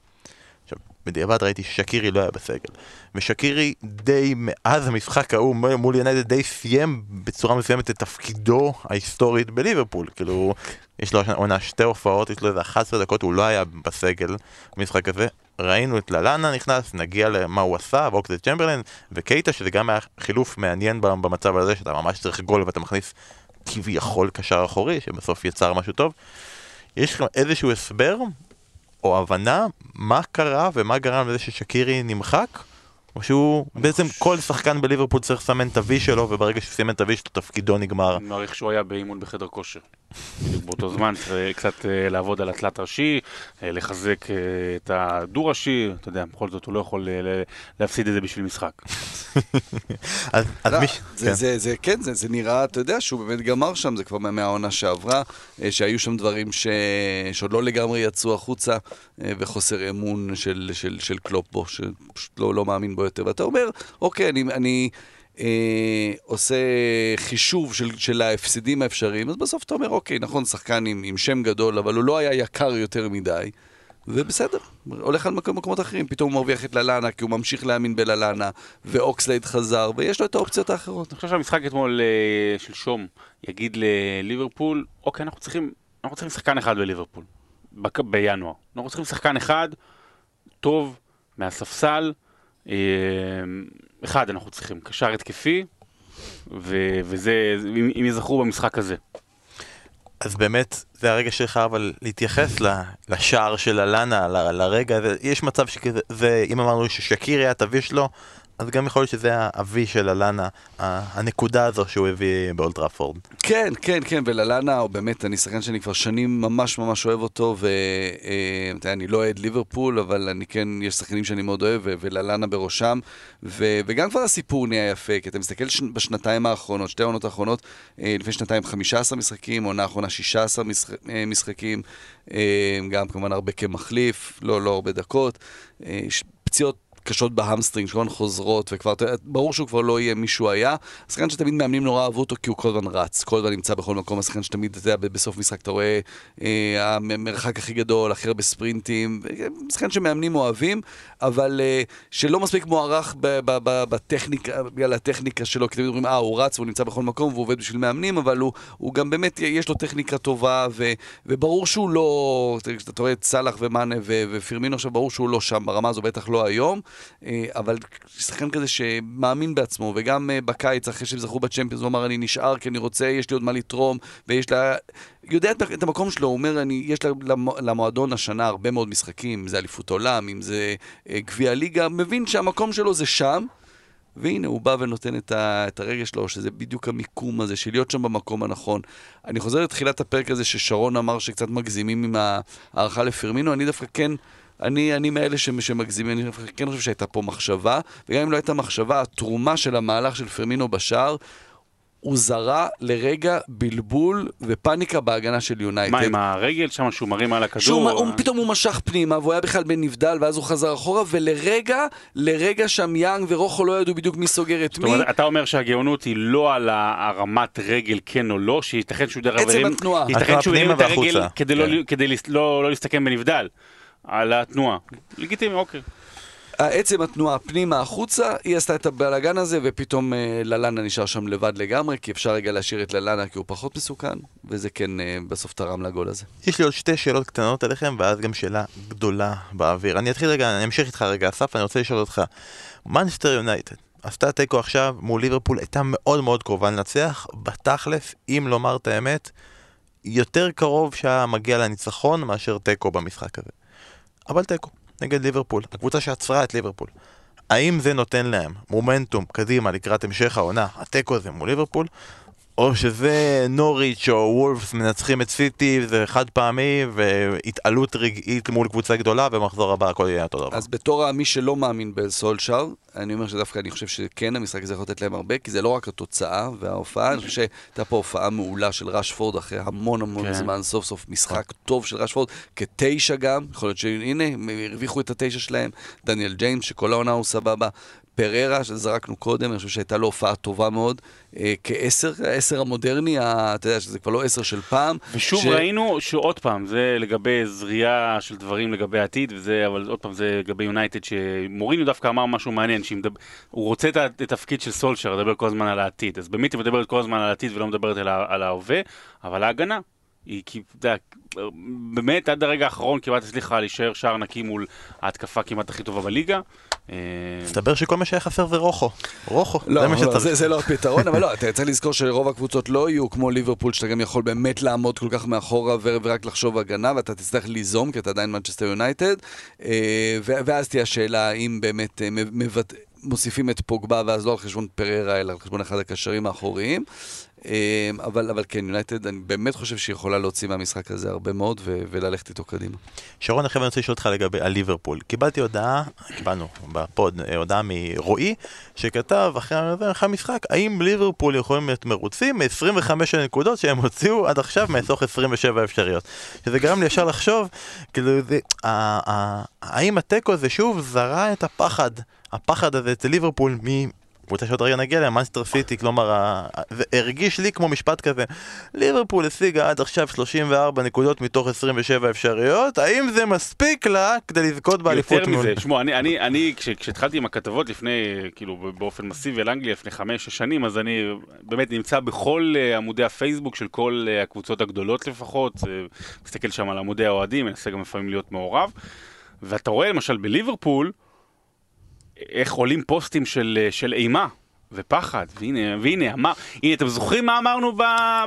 בדיעבד ראיתי ששקירי לא היה בסגל, ושקירי די מאז המשחק ההוא מול- יונייטד די סיים בצורה מסוימת את תפקידו ההיסטורית בליברפול, כאילו, יש לו עונה שתי הופעות, יש לו איזה 11 דקות, הוא לא היה בסגל במשחק הזה. ראינו את ללאנה נכנס, נגיע למה הוא עשה, ואוקסד צ'מברלין וקייטה, שזה גם היה חילוף מעניין במצב הזה, שאתה ממש צריך גול ואתה מכניס כביכול קשר אחורי, שבסוף יצר משהו טוב. יש לכם איזשהו הסבר או הבנה מה קרה ומה גרם לזה ששקירי נמחק? או שהוא בעצם כל שחקן בליברפול צריך לסמן את ה-V שלו וברגע שהוא סימן את ה-V שלו תפקידו נגמר. אני מעריך שהוא היה באימון בחדר כושר. בדיוק באותו זמן צריך קצת אה, לעבוד על התלת ראשי, אה, לחזק אה, את הדו-ראשי, אתה יודע, בכל זאת הוא לא יכול אה, להפסיד את זה בשביל משחק. לא. זה, כן. זה, כן, זה, נראה, אתה יודע, שהוא באמת גמר שם, זה כבר מה- מהעונה שעברה, אה, שהיו שם דברים ש... שעוד לא לגמרי יצאו החוצה, אה, וחוסר אמון של, קלופ בו, שפשוט לא, לא מאמין בו יותר. ואתה אומר, אוקיי, אני אה, עושה חישוב של, של ההפסדים האפשריים, אז בסוף אתה אומר, אוקיי, נכון, שחקן עם, עם שם גדול, אבל הוא לא היה יקר יותר מדי. ובסדר, הולך על מקום- מקומות אחרים, פתאום הוא מרוויח את ללאנה כי הוא ממשיך להאמין בללאנה, ואוקסלייד חזר, ויש לו את האופציות האחרות. אני חושב שהמשחק אתמול, אה, שלשום, יגיד לליברפול, אוקיי, אנחנו צריכים, אנחנו צריכים שחקן אחד בליברפול, בינואר. אנחנו צריכים שחקן אחד, טוב, מהספסל, אחד אנחנו צריכים, קשר התקפי, ו- וזה, אם יזכרו במשחק הזה. אז באמת, זה הרגע שלך אבל להתייחס לשער של אלנה, ל- לרגע הזה, יש מצב שכזה, זה, אם אמרנו ששקיר היה את אבי שלו, אז גם יכול להיות שזה האבי של אלנה, הנקודה הזו שהוא הביא באולטראפורד. כן, כן, כן, וללאנה הוא באמת, אני שחקן שאני כבר שנים ממש ממש אוהב אותו, ואתה יודע, אני לא אוהד ליברפול, אבל אני כן, יש שחקנים שאני מאוד אוהב, ו- וללאנה בראשם, ו- וגם כבר הסיפור נהיה יפה, כי אתה מסתכל ש- בשנתיים האחרונות, שתי העונות האחרונות, אה, לפני שנתיים 15 משחקים, עונה האחרונה 16 משח- אה, משחקים, אה, גם כמובן הרבה כמחליף, לא, לא הרבה דקות, אה, פציעות קשות בהמסטרינג, שכל הזמן חוזרות, וכבר, ברור שהוא כבר לא יהיה מי שהוא היה. שחקן שתמיד מאמנים נורא אהבו אותו כי הוא כל הזמן רץ, כל הזמן נמצא בכל מקום, השחקן שתמיד, אתה יודע, בסוף משחק אתה רואה אה, המרחק הכי גדול, הכי הרבה ספרינטים, שחקן שמאמנים אוהבים, אבל אה, שלא מספיק מוערך בטכניקה, בגלל הטכניקה שלו, כי תמיד אומרים, אה, הוא רץ והוא נמצא בכל מקום והוא עובד בשביל מאמנים, אבל הוא, הוא גם באמת, יש לו טכניקה טובה, ו, וברור שהוא לא, אתה רואה את סאלח ומאנה ופירמינו עכשיו, ברור שהוא לא שם ברמה הזו, בטח לא היום. אה, אבל שחקן כזה שמאמין בעצמו, וגם אה, בקיץ, אחרי שהם זכו בצ'מפיונס, הוא אמר, אני נשאר כי אני רוצה, יש לי עוד מה לתרום, ויש לה... יודע את, המקום שלו, הוא אומר, אני, יש למו- למועדון השנה הרבה מאוד משחקים, אם זה אליפות עולם, אם זה אה, גביע הליגה, מבין שהמקום שלו זה שם. והנה, הוא בא ונותן את, ה, את הרגש שלו, שזה בדיוק המיקום הזה, של להיות שם במקום הנכון. אני חוזר לתחילת הפרק הזה ששרון אמר שקצת מגזימים עם ההערכה לפירמינו, אני דווקא כן... אני, אני מאלה שמגזימים, אני כן חושב שהייתה פה מחשבה, וגם אם לא הייתה מחשבה, התרומה של המהלך של פרמינו בשער, הוא זרה לרגע בלבול ופאניקה בהגנה של יונייטד. מה עם הרגל שם שהוא מרים על הכדור? שהוא, הוא, פתאום הוא משך פנימה, והוא היה בכלל בנבדל, ואז הוא חזר אחורה, ולרגע, לרגע שם יאנג ורוחו לא ידעו בדיוק מי סוגר את זאת מי. אומרת, אתה אומר שהגאונות היא לא על הרמת רגל כן או לא, שייתכן שהוא דרך עצם הרים, התנועה. ייתכן שהוא הרים את הרגל. כדי לא- כן. כדי לס- לא לא להסתכן בנבדל, על התנועה. לגיטימי, אוקיי. עצם התנועה פנימה החוצה, היא עשתה את הבלאגן הזה, ופתאום אה, ללאנה נשאר שם לבד לגמרי, כי אפשר רגע להשאיר את ללאנה כי הוא פחות מסוכן, וזה כן אה, בסוף תרם לגול הזה. יש לי עוד שתי שאלות קטנות אליכם, ואז גם שאלה גדולה באוויר. אני אתחיל רגע, אני אמשיך איתך רגע, אסף, אני רוצה לשאול אותך. מנסטר יונייטד, עשתה תיקו עכשיו מול ליברפול, הייתה מאוד מאוד קרובה לנצח, בתכלס, אם לומר את האמת, יותר קרוב שהיה מגיע לניצחון מאשר תיקו במשחק הזה. אבל תיקו, נגד ליברפול, הקבוצה שעצרה את ליברפול. האם זה נותן להם מומנטום קדימה לקראת המשך העונה, התיקו הזה מול ליברפול, או שזה נוריץ' או וולפס מנצחים את סיטי, זה חד פעמי, והתעלות רגעית מול קבוצה גדולה, ובמחזור הבא הכל יהיה אותו דבר. אז בתור מי שלא מאמין בסולשאר, אני אומר שדווקא אני חושב שכן, המשחק הזה יכול לתת להם הרבה, כי זה לא רק התוצאה וההופעה, אני חושב שהייתה פה הופעה מעולה של רשפורד אחרי המון המון כן. זמן, סוף סוף משחק טוב של רשפורד, כתשע גם, יכול להיות שהנה, הרוויחו את התשע שלהם, דניאל ג'יימס, שכל העונה הוא סבבה. פררה, שזרקנו קודם, אני חושב שהייתה לו הופעה טובה מאוד, אה, כעשר, העשר המודרני, ה- אתה יודע שזה כבר לא עשר של פעם. ושוב ש- ראינו שעוד פעם, זה לגבי זריעה של דברים לגבי העתיד, וזה, אבל עוד פעם, זה לגבי יונייטד, שמוריניו דווקא אמר משהו מעניין, שהוא רוצה את התפקיד של סולשר, לדבר כל הזמן על העתיד. אז באמת היא מדברת כל הזמן על העתיד ולא מדברת על ה- על ההווה, אבל ההגנה. היא, כי, אתה יודע, באמת עד הרגע האחרון כמעט הצליחה להישאר שער נקי מול ההתקפה כמעט הכי טובה בליגה. אה, מסתבר שכל מה שהיה חסר זה רוחו. רוחו, לא, זה מה לא, שצריך. זה, לא הפתרון, אבל לא, אתה צריך לזכור שרוב הקבוצות לא יהיו כמו ליברפול, שאתה גם יכול באמת לעמוד כל כך מאחורה ורק לחשוב הגנה, ואתה תצטרך ליזום, כי אתה עדיין מנצ'סטר יונייטד, אה, ואז תהיה השאלה האם באמת אה. מוסיפים את פוגבה, ואז לא על חשבון פררה, אלא על חשבון אחד הקשרים האחוריים. אה, אבל, אבל כן, יונייטד, אני באמת חושב שהיא יכולה להוציא מהמשחק הזה הרבה מאוד ו- וללכת איתו קדימה. שרון, עכשיו אני רוצה לשאול אותך לגבי הליברפול. קיבלתי הודעה, קיבלנו בפוד אה, הודעה מרועי, שכתב אחרי אחרי המשחק, האם ליברפול יכולים להיות מרוצים מ-25 הנקודות שהם הוציאו עד עכשיו מתוך 27 אפשריות. שזה גרם לי ישר לחשוב, כאילו, זה, האם התיקו הזה שוב זרע את הפחד, הפחד הזה אצל ליברפול מ... קבוצה שעוד רגע נגיע אליה, מנסטר סיטי, כלומר, הרגיש לי כמו משפט כזה, ליברפול השיגה עד עכשיו 34 נקודות מתוך 27 אפשריות, האם זה מספיק לה כדי לזכות באליפות יותר מזה, שמעו, אני, אני, אני כש, כשהתחלתי עם הכתבות לפני, כאילו באופן מסיבי על אנגליה לפני חמש-שש שנים, אז אני באמת נמצא בכל uh, עמודי הפייסבוק של כל uh, הקבוצות הגדולות לפחות, uh, מסתכל שם על עמודי האוהדים, מנסה גם לפעמים להיות מעורב, ואתה רואה למשל בליברפול, איך עולים פוסטים של, uh, של אימה. ופחד, והנה, והנה, אמר, הנה, אתם זוכרים מה אמרנו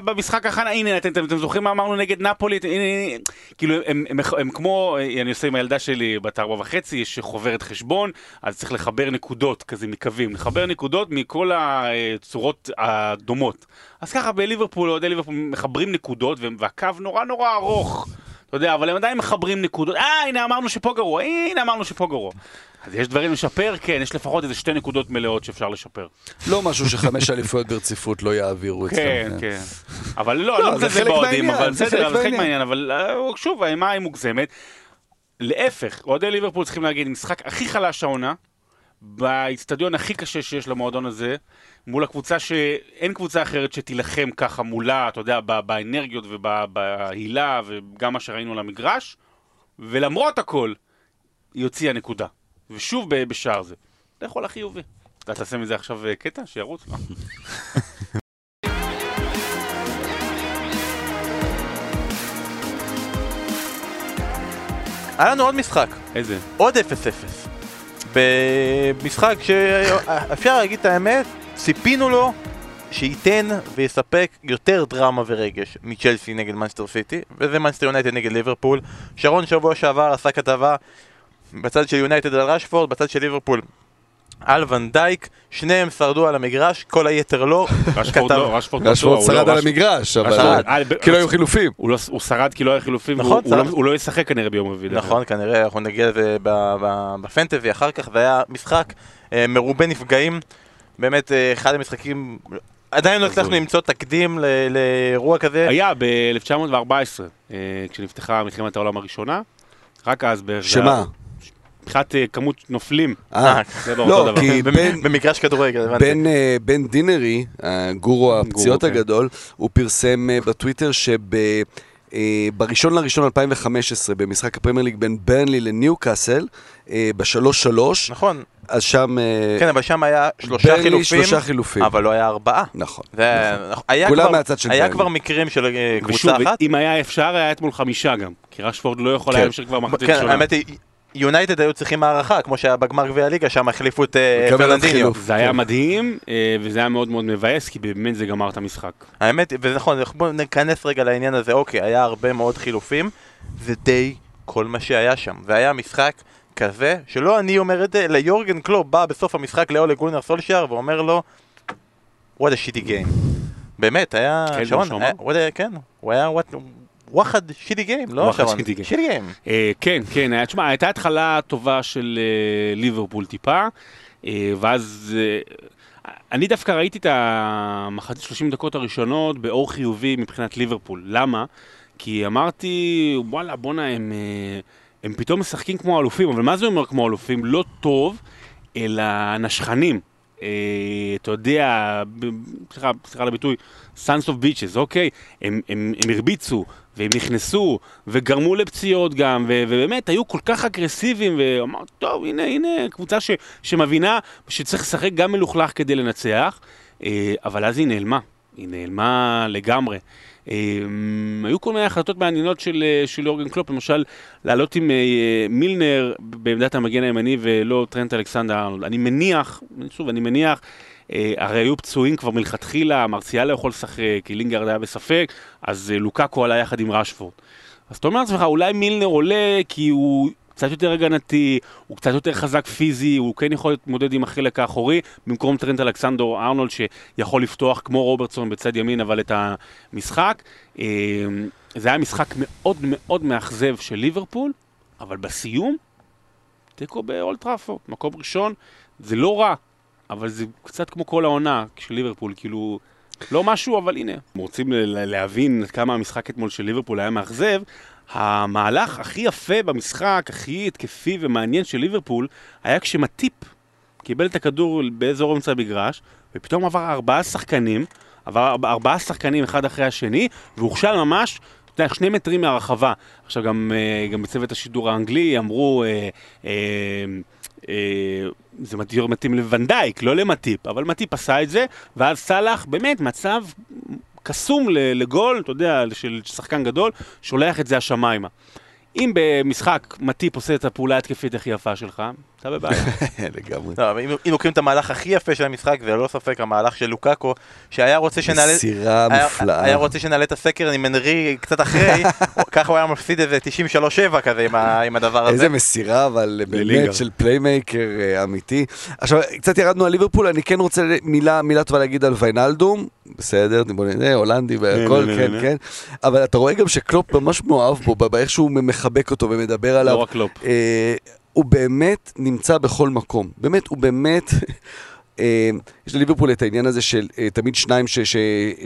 במשחק הכנה? הנה, אתם, אתם, אתם זוכרים מה אמרנו נגד נפולי? הנה, הנה. כאילו, הם, הם, הם, הם כמו, אני עושה עם הילדה שלי בת ארבע וחצי, יש חוברת חשבון, אז צריך לחבר נקודות כזה מקווים, לחבר נקודות מכל הצורות הדומות. אז ככה בליברפול, אוהדי ליברפול מחברים נקודות, והקו נורא נורא ארוך. אתה יודע, אבל הם עדיין מחברים נקודות, אה, הנה אמרנו שפה גרוע, הנה אמרנו שפה גרוע. אז יש דברים לשפר? כן, יש לפחות איזה שתי נקודות מלאות שאפשר לשפר. לא משהו שחמש אליפויות ברציפות לא יעבירו אצלם. כן, כן. אבל לא, לא, לא מזלזל חלק באוהדים, אבל בסדר, זה חלק מהעניין. מהעניין, אבל אה, שוב, האימה היא מוגזמת. להפך, אוהדי ליברפול צריכים להגיד, משחק הכי חלש העונה, באיצטדיון הכי קשה שיש למועדון הזה, מול הקבוצה שאין קבוצה אחרת שתילחם ככה מולה, אתה יודע, באנרגיות ובהילה וגם מה שראינו על המגרש, ולמרות הכל, היא הוציאה נקודה. ושוב בשער זה. אתה יכול החיובי. אתה תעשה מזה עכשיו אה, קטע? שירוץ? לא. היה לנו עוד משחק, איזה? עוד 0-0. במשחק שאפשר להגיד את האמת, ציפינו לו שייתן ויספק יותר דרמה ורגש מצ'לסי נגד מנסטר סיטי, וזה מנסטר יונייטד נגד ליברפול. שרון שבוע שעבר עשה כתבה בצד של יונייטד על רשפורד, בצד של ליברפול על ונדייק, שניהם שרדו על המגרש, כל היתר לא. רשפורד לא, רשפורד רשפורד בטוח, הוא שרד לא, על רש- המגרש, אבל... אה, כי לא היו חילופים. הוא לא- שרד כי לא היה חילופים, נכון, הוא לא- לא ישחק כנראה ביום רביעי. נכון, כנראה אנחנו נגיע לזה בפנטזי אחר כך, זה היה משחק אה, מרובה נפגעים, באמת אה, אחד המשחקים, עדיין לא הצלחנו. למצוא תקדים ל- לאירוע כזה. היה ב-1914, כשנפתחה מלחמת העולם הראשונה, רק אז שמה? היה- מבחינת אה, כמות נופלים, אה, זה לא לא, אותו דבר. במגרש כדורגל, הבנתי. בן, אה, דינרי, הגורו הפציעות כן. הגדול, הוא פרסם אה, בטוויטר שב... אה, בראשון לראשון 2015, במשחק הפרמייר ליג בין ברנלי לניוקאסל, אה, בשלוש שלוש, נכון, אז שם... אה, כן, אבל שם היה שלושה ברנלי חילופים, שלושה חילופים. אבל לא היה ארבעה. נכון. זה- היה כולם כבר- מהצד של היה ברנלי. כבר מקרים של אה, קבוצה אחת. אם היה אפשר, היה אתמול חמישה גם. כי רשפורד לא יכול כן. היה להמשיך כבר מחצית כן, ראשונה. האמת היא, יונייטד היו צריכים הערכה, כמו שהיה בגמר גביע הליגה, שם החליפו את אה, פרננדיניו. זה היה כן. מדהים, אה, וזה היה מאוד מאוד מבאס, כי באמת זה גמר את המשחק. האמת, וזה נכון, בואו ניכנס רגע לעניין הזה, אוקיי, היה הרבה מאוד חילופים, זה די כל מה שהיה שם. והיה משחק כזה, שלא אני אומר את זה, אלא יורגן קלופ בא בסוף המשחק לאולה גולנר סולשייר ואומר לו, what a shitty game. באמת, היה, כן, מה שהוא היה- אמר? what a- כן, הוא היה what- וואחד שיטי גיים, לא שרון? שיטי גיים. אה, כן, כן, תשמע, הייתה התחלה טובה של אה, ליברפול טיפה, אה, ואז אני דווקא ראיתי את המחצית 30 דקות הראשונות באור חיובי מבחינת ליברפול. למה? כי אמרתי, וואלה, בואנה, הם, הם פתאום משחקים כמו אלופים, אבל מה זה אומר כמו אלופים? לא טוב, אלא נשכנים. אה, אתה יודע, סליחה, סליחה על הביטוי, Sons of Beaches, אוקיי? הם, הם, הם הרביצו, והם נכנסו, וגרמו לפציעות גם, ו- ובאמת היו כל כך אגרסיביים, ואמרתי, טוב, הנה, הנה, קבוצה ש- שמבינה שצריך לשחק גם מלוכלך כדי לנצח, אה, אבל אז היא נעלמה, היא נעלמה לגמרי. אה, היו כל מיני החלטות מעניינות של, אה, של יורגן קלופ, למשל, לעלות עם מילנר בעמדת המגן הימני ולא טרנט אלכסנדר. אני מניח, שוב, אני מניח, הרי היו פצועים כבר מלכתחילה, מרציאל לא יכול לשחק, כי לינגרד היה בספק, אז אה, לוקאקו עלה יחד עם רשפורד. אז אתה אומר לעצמך, אולי מילנר עולה כי הוא קצת יותר הגנתי, הוא קצת יותר חזק פיזי, הוא כן יכול להתמודד עם החלק האחורי, במקום טרנט אלכסנדור ארנולד שיכול לפתוח כמו רוברטסון בצד ימין, אבל את המשחק. אה, זה היה משחק מאוד מאוד מאכזב של ליברפול, אבל בסיום, תיקו באולטראפורד, מקום ראשון, זה לא רע, אבל זה קצת כמו כל העונה של ליברפול, כאילו, לא משהו, אבל הנה. אם רוצים להבין כמה המשחק אתמול של ליברפול היה מאכזב, המהלך הכי יפה במשחק, הכי התקפי ומעניין של ליברפול, היה כשמטיפ קיבל את הכדור באזור אמצע המגרש, ופתאום עבר ארבעה שחקנים, עבר ארבע- ארבעה שחקנים אחד אחרי השני, והוכשל ממש, אתה יודע, שני מטרים מהרחבה. עכשיו גם, אה, גם בצוות השידור האנגלי אמרו, אה, אה, אה, זה מתאים- מתאים לוונדייק, לא למטיפ, אבל מטיפ עשה את זה, ואז סאלח, באמת, מצב קסום לגול, אתה יודע, של שחקן גדול, שולח את זה השמיימה. אם במשחק מטיפ עושה את הפעולה ההתקפית הכי יפה שלך, אתה בבעיה. לגמרי. לא, אם אם לוקחים את המהלך הכי יפה של המשחק, זה ללא ספק המהלך של לוקאקו, שהיה רוצה שנעלה... מסירה מופלאה. היה רוצה שנעלה את הסקר עם הנרי קצת אחרי, ככה הוא היה מפסיד איזה 93-7 כזה עם הדבר הזה. איזה מסירה, אבל. באמת של playmaker אה, אמיתי. עכשיו, קצת ירדנו על ליברפול, אני כן רוצה מילה, מילה טובה להגיד על ויינלדום. בסדר, בוא נראה, הולנדי והכל, כן. כן. אבל אתה רואה גם שקלופ ממש מאוהב בו, באיך שהוא מחבק אותו ומדבר עליו. לא רק קלופ. הוא באמת נמצא בכל מקום. באמת, הוא באמת... אה, יש לליברפול את העניין הזה של אה, תמיד שניים, ש, ש,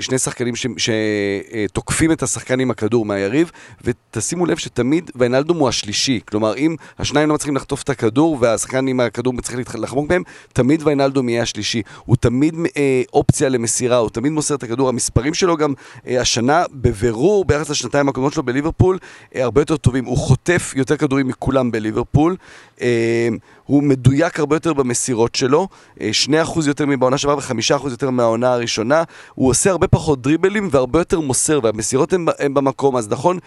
שני שחקנים שתוקפים את השחקן עם הכדור מהיריב, ותשימו לב שתמיד ויינלדום הוא השלישי. כלומר, אם השניים לא מצליחים לחטוף את הכדור והשחקן עם הכדור מצליח לחמוק מהם, תמיד ויינלדום יהיה השלישי. הוא תמיד אה, אופציה למסירה, הוא תמיד מוסר את הכדור. המספרים שלו גם אה, השנה, בבירור, ביחס לשנתיים הקודמות שלו בליברפול, אה, הרבה יותר טובים. הוא חוטף יותר כדורים מכולם בליברפול. אה, הוא מדויק הרבה יותר במסירות שלו, אה, 2% יותר מבעונה שעברה ו-5% יותר מהעונה הראשונה. הוא עושה הרבה פחות דריבלים והרבה יותר מוסר, והמסירות הן, הן במקום. אז נכון,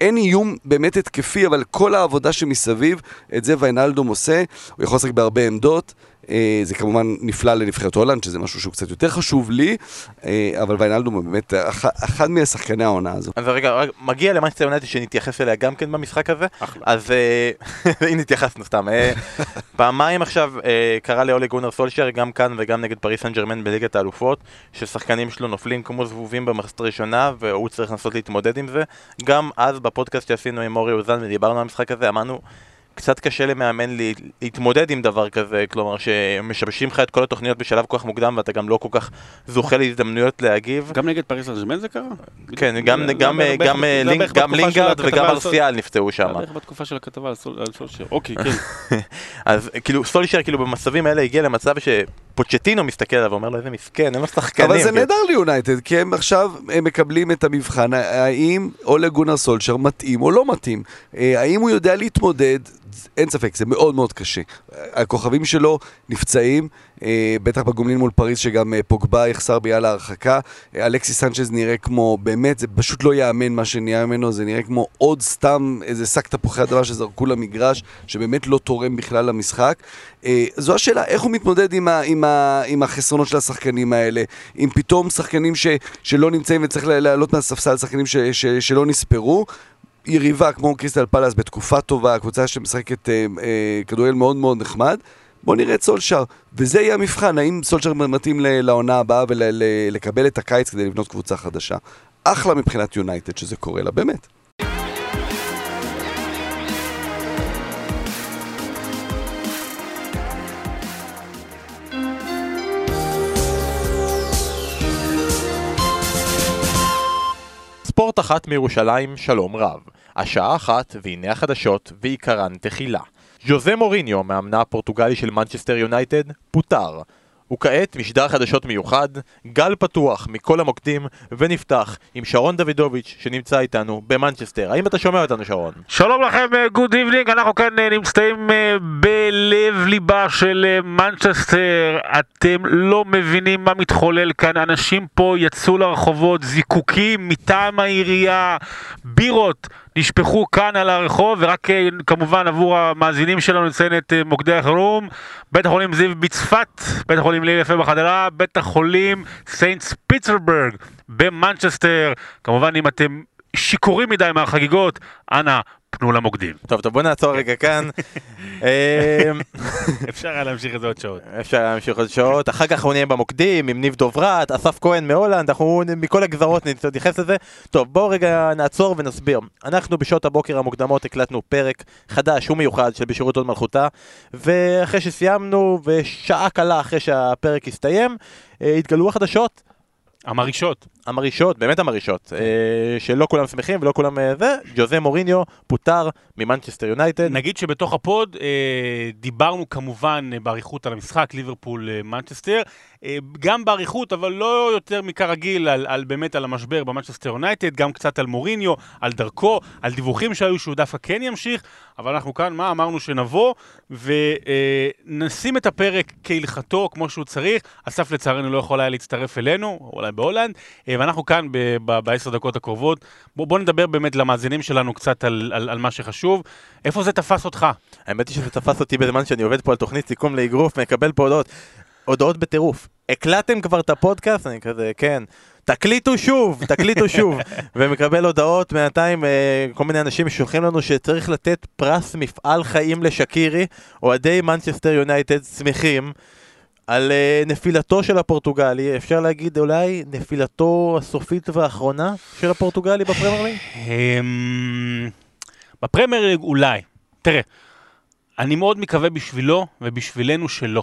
אין איום באמת התקפי, אבל כל העבודה שמסביב, את זה ויינלדום עושה. הוא יכול לשחק בהרבה עמדות. אה, זה כמובן נפלא לנבחרת הולנד, שזה משהו שהוא קצת יותר חשוב לי, אה, אבל ויינלדום הוא באמת אח- אחד משחקני העונה הזו. אז רגע, מגיע למאנצ'סטר יונייטד שנתייחס אליה גם כן במשחק הזה. אחלה. אז אה, הנה התייחסנו סתם. פעמיים עכשיו קרה לאולה גונאר סולשיאר, גם כאן וגם נגד פריז סן ז'רמן בליגת האלופות, ששחקנים שלו נופלים כמו זבובים במחצית הראשונה, והוא צריך לנסות להתמודד עם זה. גם אז בפודקאסט שעשינו עם אורי אוזן ודיברנו על המשחק הזה, אמרנו... קצת קשה למאמן לי, להתמודד עם דבר כזה, כלומר שמשבשים לך את כל התוכניות בשלב כל כך מוקדם ואתה גם לא כל כך זוכה להזדמנויות להגיב. גם נגד פריז סן זה קרה? כן, זה- גם, זה גם, בערך- גם, זה לינג- בערך גם לינגארד וגם מרסיאל נפצעו זה שם. בערך בתקופה של הכתבה על סול- על סולשר. אוקיי, כן. אז כאילו סולשר כאילו במצבים האלה הגיע למצב שפוצ'טינו מסתכל עליו ואומר לו איזה מסכן, אין לו שחקנים. אבל זה כאילו. נהדר ליונייטד, כי הם עכשיו הם מקבלים את המבחן, האם אולה גונאר סולשר מתאים או לא מתאים. אה, האם הוא יודע להתמודד? אין ספק, זה מאוד מאוד קשה. הכוכבים שלו נפצעים, אה, בטח בגומלין מול פריז שגם אה, פוגבה יחסר בגלל ההרחקה. אה, אלכסיס סנצ'ז נראה כמו, באמת, זה פשוט לא ייאמן מה שנהיה ממנו, זה נראה כמו עוד סתם איזה שק תפוחי אדמה שזרקו למגרש, שבאמת לא תורם בכלל למשחק. אה, זו השאלה, איך הוא מתמודד עם, ה, עם, ה, עם החסרונות של השחקנים האלה, עם פתאום שחקנים ש, שלא נמצאים וצריך לעלות מהספסל, שחקנים ש, ש, שלא נספרו. יריבה כמו קריסטל פלאס בתקופה טובה, קבוצה שמשחקת אה, אה, כדורגל מאוד מאוד נחמד. בוא נראה את סולשר, וזה יהיה המבחן, האם סולשר מתאים לעונה הבאה ולקבל את הקיץ כדי לבנות קבוצה חדשה. אחלה מבחינת יונייטד שזה קורה לה, באמת. ספורט אחת מירושלים, שלום רב. השעה אחת, והנה החדשות, ועיקרן תחילה. ז'וזה מוריניו, מאמנה הפורטוגלי של מנצ'סטר יונייטד, פוטר. וכעת משדר חדשות מיוחד, גל פתוח מכל המוקדים, ונפתח עם שרון דוידוביץ' שנמצא איתנו במנצ'סטר. האם אתה שומע אותנו שרון? שלום לכם, good evening, אנחנו כאן אה, נמצאים אה, בלב ליבה של אה, מנצ'סטר. אתם לא מבינים מה מתחולל כאן, אנשים פה יצאו לרחובות, זיקוקים מטעם העירייה, בירות. נשפכו כאן על הרחוב, ורק אה, כמובן עבור המאזינים שלנו נציין את אה, מוקדי החירום, בית החולים זיו בצפת, בית החולים הלל יפה בחדרה, בית החולים סיינטס פיטסבורג במנצ'סטר, כמובן אם אתם שיכורים מדי מהחגיגות, אנא פנו למוקדים. טוב, טוב, בוא נעצור רגע כאן. אמ, אפשר היה להמשיך את זה עוד שעות. אפשר להמשיך עוד שעות, אחר כך אנחנו נהיה במוקדים עם ניב דוברת, אסף כהן מהולנד, אנחנו מכל הגזרות נתייחס לזה. טוב, בואו רגע נעצור ונסביר. אנחנו בשעות הבוקר המוקדמות הקלטנו פרק חדש ומיוחד של בשירות הוד מלכותה, ואחרי שסיימנו, ושעה קלה אחרי שהפרק הסתיים, אה, התגלו החדשות. המרעישות. המרעישות, באמת המרעישות, אה, שלא כולם שמחים ולא כולם אה, זה, ג'וזה מוריניו פוטר ממנצ'סטר יונייטד. נגיד שבתוך הפוד אה, דיברנו כמובן באריכות על המשחק ליברפול מנצ'סטר, גם באריכות אבל לא יותר מכרגיל על, על באמת על המשבר במנצ'סטר יונייטד, גם קצת על מוריניו, על דרכו, על דיווחים שהיו שהוא דווקא כן ימשיך, אבל אנחנו כאן, מה אמרנו שנבוא ונשים את הפרק כהלכתו כמו שהוא צריך, אסף לצערנו לא יכול היה להצטרף אלינו, אולי בהולנד, ואנחנו כאן בעשר דקות הקרובות. בוא, בוא נדבר באמת למאזינים שלנו קצת על, על, על מה שחשוב. איפה זה תפס אותך? האמת היא שזה תפס אותי בזמן שאני עובד פה על תוכנית סיכום לאגרוף, מקבל פה הודעות. הודעות בטירוף. הקלטתם כבר את הפודקאסט? אני כזה, כן. תקליטו שוב, תקליטו שוב. ומקבל הודעות בינתיים, אה, כל מיני אנשים שולחים לנו שצריך לתת פרס מפעל חיים לשקירי. אוהדי מנצ'סטר יונייטד שמחים על אה, נפילתו של הפורטוגלי. אפשר להגיד אולי נפילתו הסופית והאחרונה של הפורטוגלי בפרמייר ליג? אמ, בפרמייר ליג אולי. תראה, אני מאוד מקווה בשבילו ובשבילנו שלא.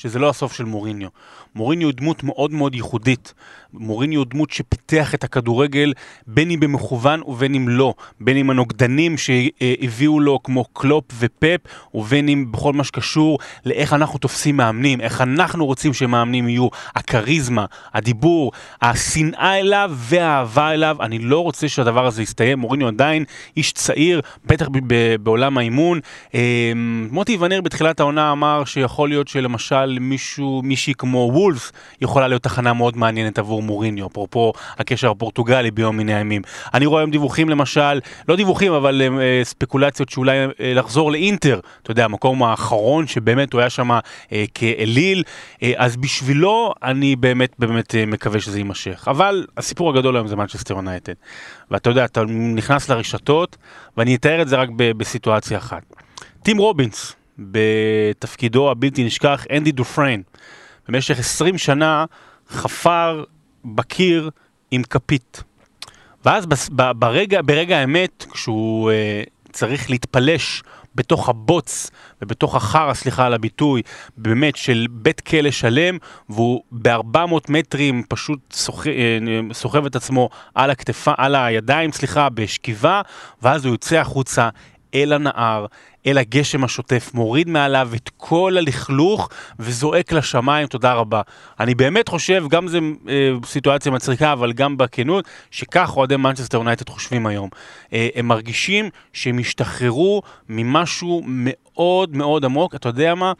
שזה לא הסוף של מוריניו. מוריניו הוא דמות מאוד מאוד ייחודית. מוריניו הוא דמות שפיתח את הכדורגל בין אם במכוון ובין אם לא. בין אם הנוגדנים שהביאו לו כמו קלופ ופפ, ובין אם בכל מה שקשור לאיך אנחנו תופסים מאמנים, איך אנחנו רוצים שמאמנים יהיו, הכריזמה, הדיבור, השנאה אליו והאהבה אליו. אני לא רוצה שהדבר הזה יסתיים. מוריניו עדיין איש צעיר, בטח בעולם האימון. אה, מוטי ונר בתחילת העונה אמר שיכול להיות שלמשל מישהו, מישהי כמו וולס יכולה להיות תחנה מאוד מעניינת עבור מוריניו, אפרופו הקשר הפורטוגלי ביום מן הימים. אני רואה היום דיווחים למשל, לא דיווחים אבל אה, ספקולציות שאולי אה, לחזור לאינטר, אתה יודע, המקום האחרון שבאמת הוא היה שם אה, כאליל, אה, אז בשבילו אני באמת באמת אה, מקווה שזה יימשך. אבל הסיפור הגדול היום זה מנצ'סטר יונייטד. ואתה יודע, אתה נכנס לרשתות, ואני אתאר את זה רק בסיטואציה אחת. טים רובינס, בתפקידו הבלתי נשכח, אנדי דופריין, במשך 20 שנה חפר בקיר עם כפית. ואז ברגע, ברגע האמת, כשהוא אה, צריך להתפלש בתוך הבוץ ובתוך החרא, סליחה על הביטוי, באמת של בית כלא שלם, והוא ב-400 מטרים פשוט אה, סוחב את עצמו על, הכתפה, על הידיים, סליחה, בשכיבה, ואז הוא יוצא החוצה אל הנהר, אל הגשם השוטף, מוריד מעליו את כל הלכלוך וזועק לשמיים, תודה רבה. אני באמת חושב, גם זו אה, סיטואציה מצחיקה, אבל גם בכנות, שכך אוהדי מנצ'סטר יונייטד חושבים היום. אה, הם מרגישים שהם השתחררו ממשהו מאוד מאוד עמוק, אתה יודע מה?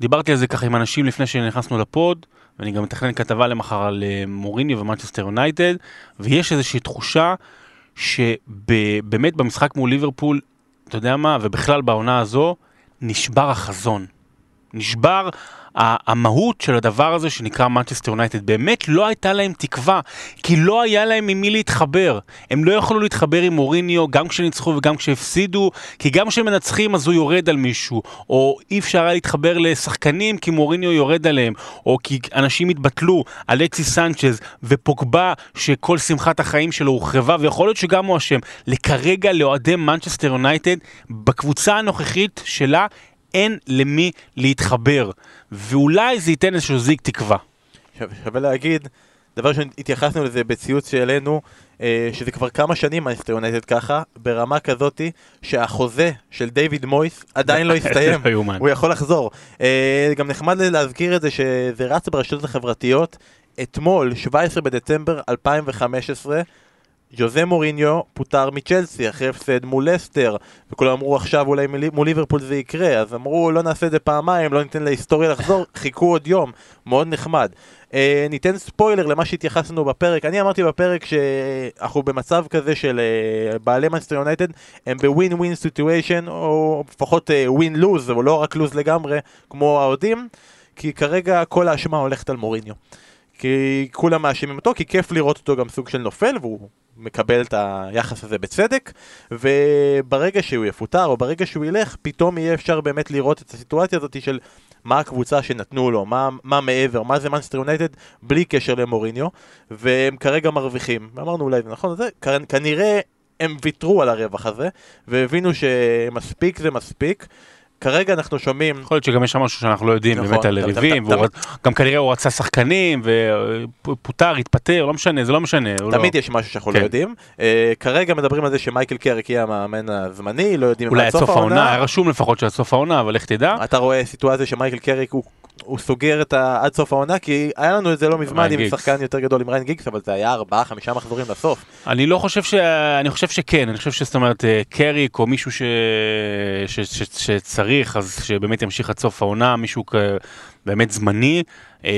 דיברתי על זה ככה עם אנשים לפני שנכנסנו לפוד, ואני גם מתכנן כתבה למחר על אה, מוריניו ומנצ'סטר יונייטד, ויש איזושהי תחושה שבאמת במשחק מול ליברפול, אתה יודע מה, ובכלל בעונה הזו, נשבר החזון. נשבר המהות של הדבר הזה שנקרא מנצ'סטר יונייטד. באמת לא הייתה להם תקווה, כי לא היה להם עם מי להתחבר. הם לא יכלו להתחבר עם מוריניו גם כשניצחו וגם כשהפסידו, כי גם כשמנצחים אז הוא יורד על מישהו, או אי אפשר היה להתחבר לשחקנים כי מוריניו יורד עליהם, או כי אנשים התבטלו, אלכסיס סנצ'ז ופוגבה שכל שמחת החיים שלו הוחרבה, ויכול להיות שגם הוא אשם. לכרגע לאוהדי מנצ'סטר יונייטד, בקבוצה הנוכחית שלה, אין למי להתחבר, ואולי זה ייתן איזשהו זיק תקווה. שווה- להגיד, דבר ראשון, התייחסנו לזה בציוץ שהעלינו, אה, שזה כבר כמה שנים מייסטר יונייטד ככה, ברמה כזאתי שהחוזה של דיוויד מויס עדיין לא הסתיים, לא. הוא יכול לחזור. אה, גם נחמד להזכיר את זה שזה רץ ברשתות החברתיות, אתמול, 17 בדצמבר 2015, ג'וזה מוריניו פוטר מצ'לסי אחרי הפסד מול לסטר וכולם אמרו עכשיו אולי מול- מול ליברפול זה יקרה אז אמרו לא נעשה את זה פעמיים לא ניתן להיסטוריה לחזור חיכו עוד יום. מאוד נחמד. אה, ניתן ספוילר למה שהתייחסנו בפרק. אני אמרתי בפרק שאנחנו במצב כזה של אה, בעלי מנצ'סטר יונייטד הם ב win-win situation או לפחות win-lose או לא רק lose לגמרי כמו האוהדים כי כרגע כל האשמה הולכת על מוריניו כי כולם מאשימים אותו, כי כיף לראות אותו גם סוג של נופל, והוא מקבל את היחס הזה בצדק, וברגע שהוא יפוטר, או ברגע שהוא ילך, פתאום יהיה אפשר באמת לראות את הסיטואציה הזאת של מה הקבוצה שנתנו לו, מה, מה מעבר, מה זה מנסטר יונייטד, בלי קשר למוריניו, והם כרגע מרוויחים. ואמרנו אולי זה נכון, זה כנראה הם ויתרו על הרווח הזה, והבינו שמספיק זה מספיק. כרגע אנחנו שומעים יכול להיות שגם יש שם משהו שאנחנו לא יודעים נכון, באמת על אתה- ריבים, גם כנראה הוא רצה שחקנים, ופוטר, התפטר, לא משנה, זה לא משנה. לא- תמיד יש משהו שאנחנו כן. לא יודעים. אה, כרגע מדברים על זה שמייקל קרק יהיה המאמן הזמני, לא יודעים אם אולי עד עד סוף העונה, היה רשום לפחות שעד סוף העונה, אבל לך תדע. אתה רואה סיטואציה שמייקל קרק הוא... הוא סוגר את ה... עד סוף העונה, כי היה לנו את זה לא מזמן עם גיגס. שחקן יותר גדול עם ריין גיגס, אבל זה היה ארבעה, חמישה מחזורים לסוף. אני לא חושב ש... אני חושב שכן, אני חושב שזאת אומרת אה, קריק או מישהו ש... ש... ש... שצריך, אז שבאמת ימשיך עד סוף העונה, מישהו כ... באמת זמני. אה,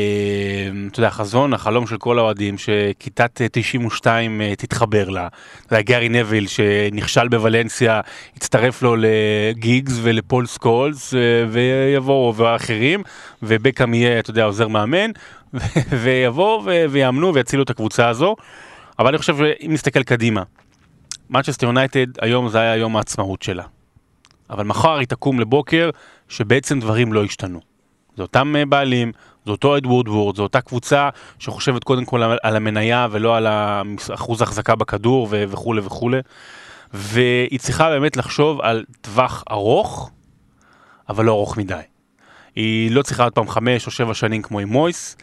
אתה יודע, החזון, החלום של כל האוהדים, שכיתת 92 אה, תתחבר לה. אתה יודע, גארי נוויל שנכשל בוולנסיה, יצטרף לו לגיגס ולפול סקולס, אה, ויבואו, ואחרים, ובקהאם יהיה, אתה יודע, עוזר מאמן, ויבואו ויאמנו ויצילו את הקבוצה הזו. אבל אני חושב שאם נסתכל קדימה, מנצ'סטר יונייטד היום זה היה יום העצמאות שלה. אבל מחר היא תקום לבוקר שבעצם דברים לא השתנו. זה אותם בעלים, זה אותו אד וודוורד, זו אותה קבוצה שחושבת קודם כל על המניה ולא על אחוז החזקה בכדור וכולי וכולי. והיא צריכה באמת לחשוב על טווח ארוך, אבל לא ארוך מדי. היא לא צריכה עוד פעם חמש או שבע שנים כמו עם מויס,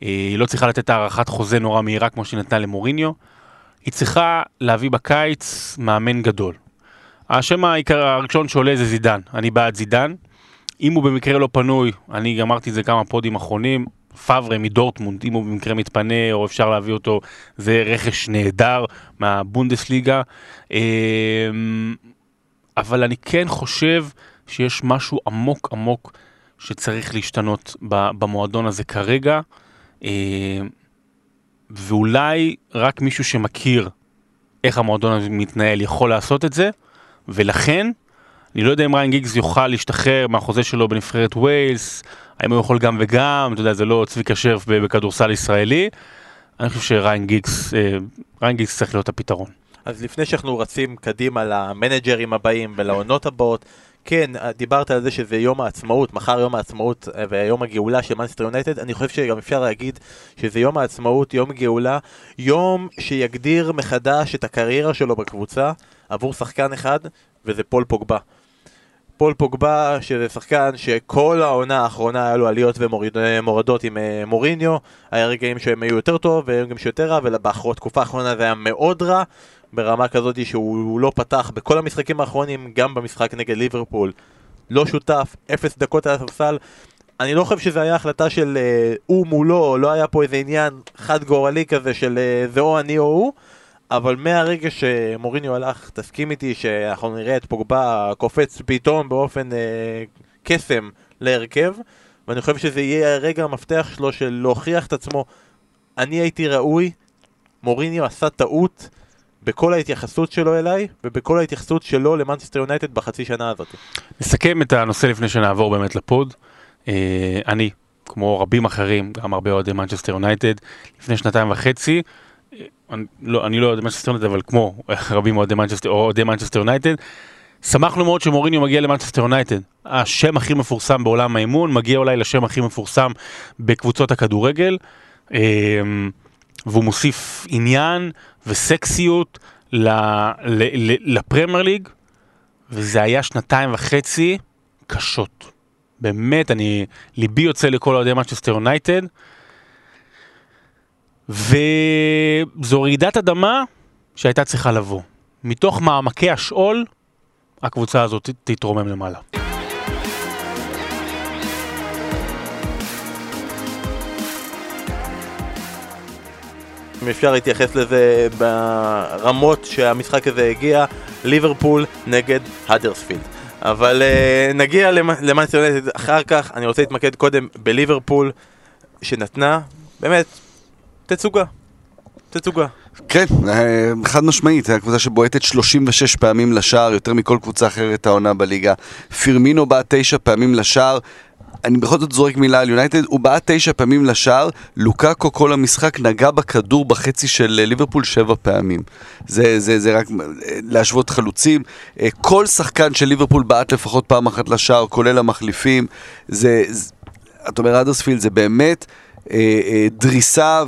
היא לא צריכה לתת הארכת חוזה נורא מהירה כמו שהיא נתנה למוריניו, היא צריכה להביא בקיץ מאמן גדול. השם העיקר הראשון שעולה זה זידן, אני בעד זידן. אם הוא במקרה לא פנוי, אני אמרתי את זה כמה פודים אחרונים, פאברה מדורטמונד, אם הוא במקרה מתפנה או אפשר להביא אותו, זה רכש נהדר מהבונדסליגה. אמ, אבל אני כן חושב שיש משהו עמוק עמוק שצריך להשתנות במועדון הזה כרגע, אמ, ואולי רק מישהו שמכיר איך המועדון הזה מתנהל יכול לעשות את זה, ולכן אני לא יודע אם ריאן גיגס יוכל להשתחרר מהחוזה שלו בנבחרת ווילס, האם הוא יכול גם וגם, אתה יודע, זה לא צביקה שרף בכדורסל ישראלי. אני חושב שריאן גיגס, אה, ריאן גיגס צריך להיות הפתרון. אז לפני שאנחנו רצים קדימה למנג'רים הבאים ולעונות הבאות, כן, דיברת על זה שזה יום העצמאות, מחר יום העצמאות אה, ויום הגאולה של מנצ'סטר יונייטד, אני חושב שגם אפשר להגיד שזה יום העצמאות, יום גאולה, יום שיגדיר מחדש את הקריירה שלו בקבוצה עבור שחקן אחד, וזה פול פוגבה. פול פוגבה, שזה שחקן שכל העונה האחרונה היה לו עליות ומורדות עם אה, מוריניו, היה רגעים שהם היו יותר טוב ורגעים שיותר רע, ובתקופה האחרונה זה היה מאוד רע, ברמה כזאת שהוא לא פתח בכל המשחקים האחרונים, גם במשחק נגד ליברפול. לא שותף, אפס דקות על הספסל. אני לא חושב שזו הייתה החלטה של אה, הוא מולו, לא היה פה איזה עניין חד גורלי כזה של אה, זה או אני או הוא. אבל מהרגע שמוריניו הלך, תסכים איתי שאנחנו נראה את פוגבה קופץ פתאום באופן אה, קסם להרכב, ואני חושב שזה יהיה הרגע המפתח שלו של להוכיח את עצמו. אני הייתי ראוי, מוריניו עשה טעות בכל ההתייחסות שלו אליי, ובכל ההתייחסות שלו למנצ'סטר יונייטד בחצי שנה הזאת. נסכם את הנושא לפני שנעבור באמת לפוד. אה, אני, כמו רבים אחרים, גם הרבה אוהדי מנצ'סטר יונייטד, לפני שנתיים וחצי, אני לא, אני לא אוהד מנצ'סטר יונייטד, אבל כמו רבים אוהדי מנצ'סטר, אוהדי מנצ'סטר יונייטד, שמחנו מאוד שמוריניו מגיע למנצ'סטר יונייטד. השם הכי מפורסם בעולם האימון, מגיע אולי לשם הכי מפורסם בקבוצות הכדורגל, אמ, והוא מוסיף עניין וסקסיות לפרמייר ליג, וזה היה שנתיים וחצי קשות. באמת, אני, ליבי יוצא לכל אוהדי מנצ'סטר יונייטד. וזו רעידת אדמה שהייתה צריכה לבוא. מתוך מעמקי השאול, הקבוצה הזאת תתרומם למעלה. אם אפשר להתייחס לזה ברמות שהמשחק הזה הגיע, ליברפול נגד האדרספילד. אבל uh, נגיע למאנסטר יונייטד אחר כך, אני רוצה להתמקד קודם בליברפול, שנתנה, באמת, תצוגה. תצוגה. כן, אה, חד משמעית, הקבוצה שבועטת 36 פעמים לשער, יותר מכל קבוצה אחרת העונה בליגה. פירמינו בעט 9 פעמים לשער. אני בכל זאת זורק מילה על יונייטד, הוא בעט תשע פעמים לשער, לוקאקו כל המשחק נגע בכדור בחצי של אה, ליברפול שבע פעמים. זה, זה, זה רק אה, להשוות חלוצים. כל שחקן של ליברפול בעט לפחות פעם אחת לשער, כולל המחליפים. זה, זה אתה אומר, אדרספילד זה באמת... אה, אה, דריסה,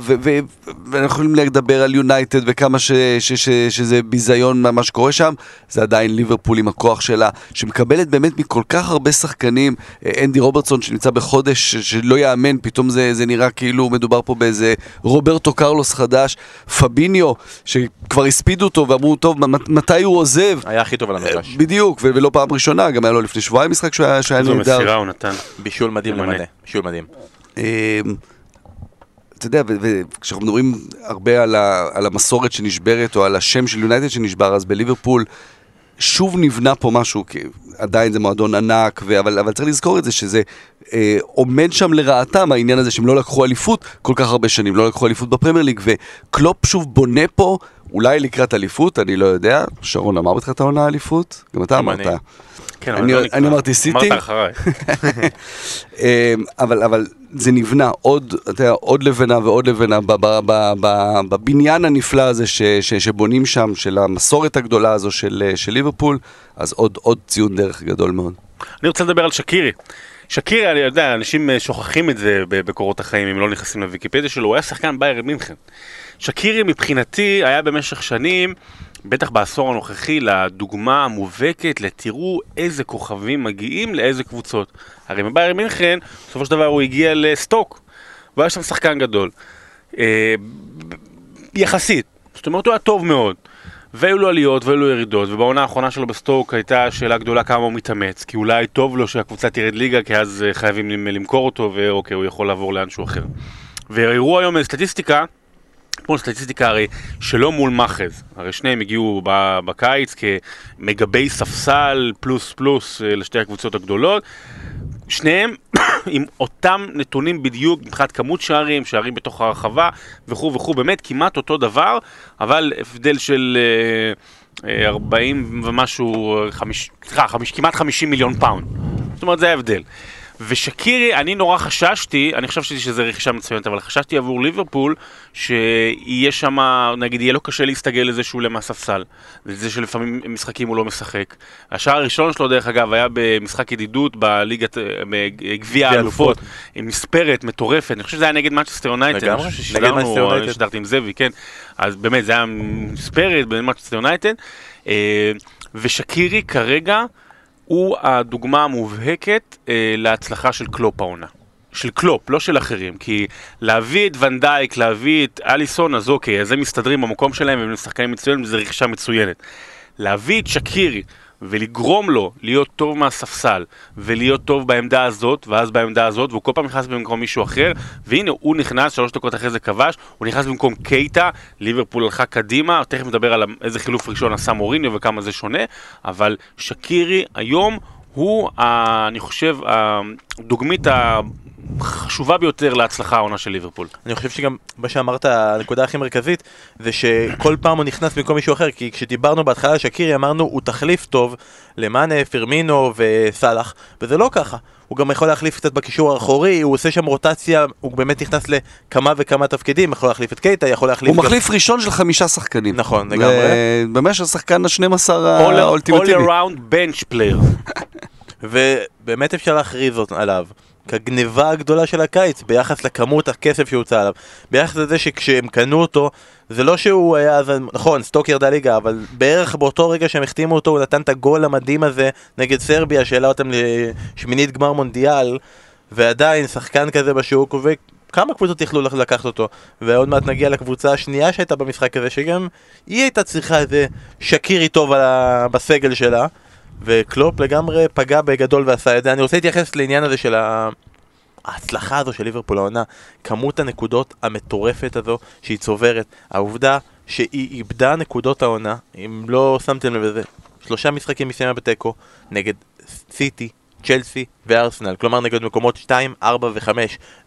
ואנחנו יכולים לדבר על יונייטד וכמה ש, ש, ש, שזה ביזיון מה שקורה שם, זה עדיין ליברפול עם הכוח שלה, שמקבלת באמת מכל כך הרבה שחקנים, אה, אנדי רוברטסון שנמצא בחודש שלא יאמן, פתאום זה, זה נראה כאילו מדובר פה באיזה רוברטו קרלוס חדש, פביניו, שכבר הספידו אותו ואמרו, טוב, מתי הוא עוזב? היה הכי טוב על המגרש. בדיוק, ולא פעם ראשונה, גם היה לו לפני שבועיים משחק שהיה נהדר. זו מסירה הוא נתן. בישול מדהים למלא, בישול מדהים. אתה יודע, וכשאנחנו מדברים הרבה על, ה, על המסורת שנשברת, או על השם של יונייטד שנשבר, אז בליברפול שוב נבנה פה משהו, כי עדיין זה מועדון ענק, ו... אבל, אבל צריך לזכור את זה, שזה אה, עומד שם לרעתם, העניין הזה שהם לא לקחו אליפות כל כך הרבה שנים, לא לקחו אליפות בפרמייר ליג, וקלופ שוב בונה פה, אולי לקראת אליפות, אני לא יודע, שרון אמר בתחילת העונה אליפות? גם אתה אמרת. אני. כן, אני- אבל לא. אני אמרתי סיטי. אמרת אחריי. אמ, אבל, אבל זה נבנה עוד, אתה יודע, עוד לבנה ועוד לבנה בבניין הנפלא הזה ש, ש, שבונים שם, של המסורת הגדולה הזו של, של ליברפול, אז עוד, עוד ציון דרך גדול מאוד. אני רוצה לדבר על שקירי. שקירי, אני יודע, אנשים אה, שוכחים את זה בקורות החיים, אם לא נכנסים לוויקיפדיה שלו, הוא היה שחקן ביירן מינכן. שקירי מבחינתי היה במשך שנים, בטח בעשור הנוכחי, לדוגמה המובהקת לתראו איזה כוכבים מגיעים לאיזה קבוצות. הרי מביירן מינכן, בסופו של דבר הוא הגיע לסטוק, והיה שם שחקן גדול. אה, יחסית. זאת אומרת, הוא היה טוב מאוד. והיו לו עליות והיו לו ירידות, ובעונה האחרונה שלו בסטוק הייתה שאלה גדולה כמה הוא מתאמץ, כי אולי טוב לו שהקבוצה תרד ליגה, כי אז אה, חייבים למ- למכור אותו, ואוקיי, הוא יכול לעבור לאנשהו אחר. והראו היום סטטיסטיקה, כמו סטטיסטיקה הרי שלא מול מאחז, הרי שניהם הגיעו בקיץ כמגבי ספסל פלוס פלוס אה, לשתי הקבוצות הגדולות, שניהם עם אותם נתונים בדיוק מבחינת כמות שערים, שערים בתוך הרחבה וכו' וכו', באמת כמעט אותו דבר, אבל הבדל של אה, אה, 40 ומשהו, אה, חמיש- סליחה, כמעט 50 מיליון פאונד. זאת אומרת, זה ההבדל. ושקירי, אני נורא חששתי, אני חשבתי שזה רכישה מצוינת, אבל חששתי עבור ליברפול, שיהיה שם, נגיד, יהיה לו קשה להסתגל לזה שהוא עולה מהספסל, לזה שלפעמים משחקים הוא לא משחק. השער הראשון שלו, דרך אגב, היה במשחק ידידות בליגת, בגביע האלופות, עם מספרת מטורפת, אני חושב שזה היה נגד מנצ'סטר יונייטד, אני חושב מנצ'סטר ששידרנו. שידרתי עם זאבי, כן, אז באמת, זה היה מספרת במנצ'סטר יונייטד, אה, ושקירי כרגע, הוא הדוגמה המובהקת אה, להצלחה של קלופ העונה. של קלופ, לא של אחרים, כי להביא את ונדייק, להביא את אליסון, אז אוקיי, אז הם מסתדרים במקום שלהם והם שחקנים מצוינים, וזו רכישה מצוינת. להביא את שקירי ולגרום לו להיות טוב מהספסל ולהיות טוב בעמדה הזאת ואז בעמדה הזאת והוא כל פעם נכנס במקום מישהו אחר והנה הוא נכנס, שלוש דקות אחרי זה כבש הוא נכנס במקום קייטה, ליברפול הלכה קדימה תכף נדבר על איזה חילוף ראשון עשה מוריניו וכמה זה שונה אבל שקירי היום הוא, אני חושב, הדוגמית החשובה ביותר להצלחה העונה של ליברפול. אני חושב שגם מה שאמרת, הנקודה הכי מרכזית, זה שכל פעם הוא נכנס במקום מישהו אחר, כי כשדיברנו בהתחלה על שקירי אמרנו הוא תחליף טוב למאנה, פרמינו וסאלח, וזה לא ככה. הוא גם יכול להחליף קצת בקישור האחורי, הוא עושה שם רוטציה, הוא באמת נכנס לכמה וכמה תפקידים, יכול להחליף את קייטה, יכול להחליף הוא גם... מחליף ראשון של חמישה שחקנים. נכון, לגמרי. במשך השחקן ה-12 All, all האולטימטיבי. around bench player. ובאמת אפשר להכריז עליו כגניבה הגדולה של הקיץ ביחס לכמות הכסף שהוצא עליו. ביחס לזה שכשהם קנו אותו זה לא שהוא היה, אז, נכון, סטוק ירדה ליגה אבל בערך באותו רגע שהם החתימו אותו הוא נתן את הגול המדהים הזה נגד סרביה שהעלה אותם לשמינית גמר מונדיאל ועדיין שחקן כזה בשוק וכמה קבוצות יכלו לק- לקחת אותו. ועוד מעט נגיע לקבוצה השנייה שהייתה במשחק הזה שגם היא הייתה צריכה איזה שקירי טוב בסגל שלה וקלופ לגמרי פגע בגדול ועשה את זה. אני רוצה להתייחס לעניין הזה של. ההצלחה הזו של ליברפול העונה, כמות הנקודות המטורפת הזו שהיא צוברת, העובדה שהיא איבדה נקודות העונה, אם לא שמתם לב לזה, שלושה משחקים מסיימה בתיקו נגד סיטי, צ'לסי וארסנל, כלומר נגד מקומות 2, 4 ו-5.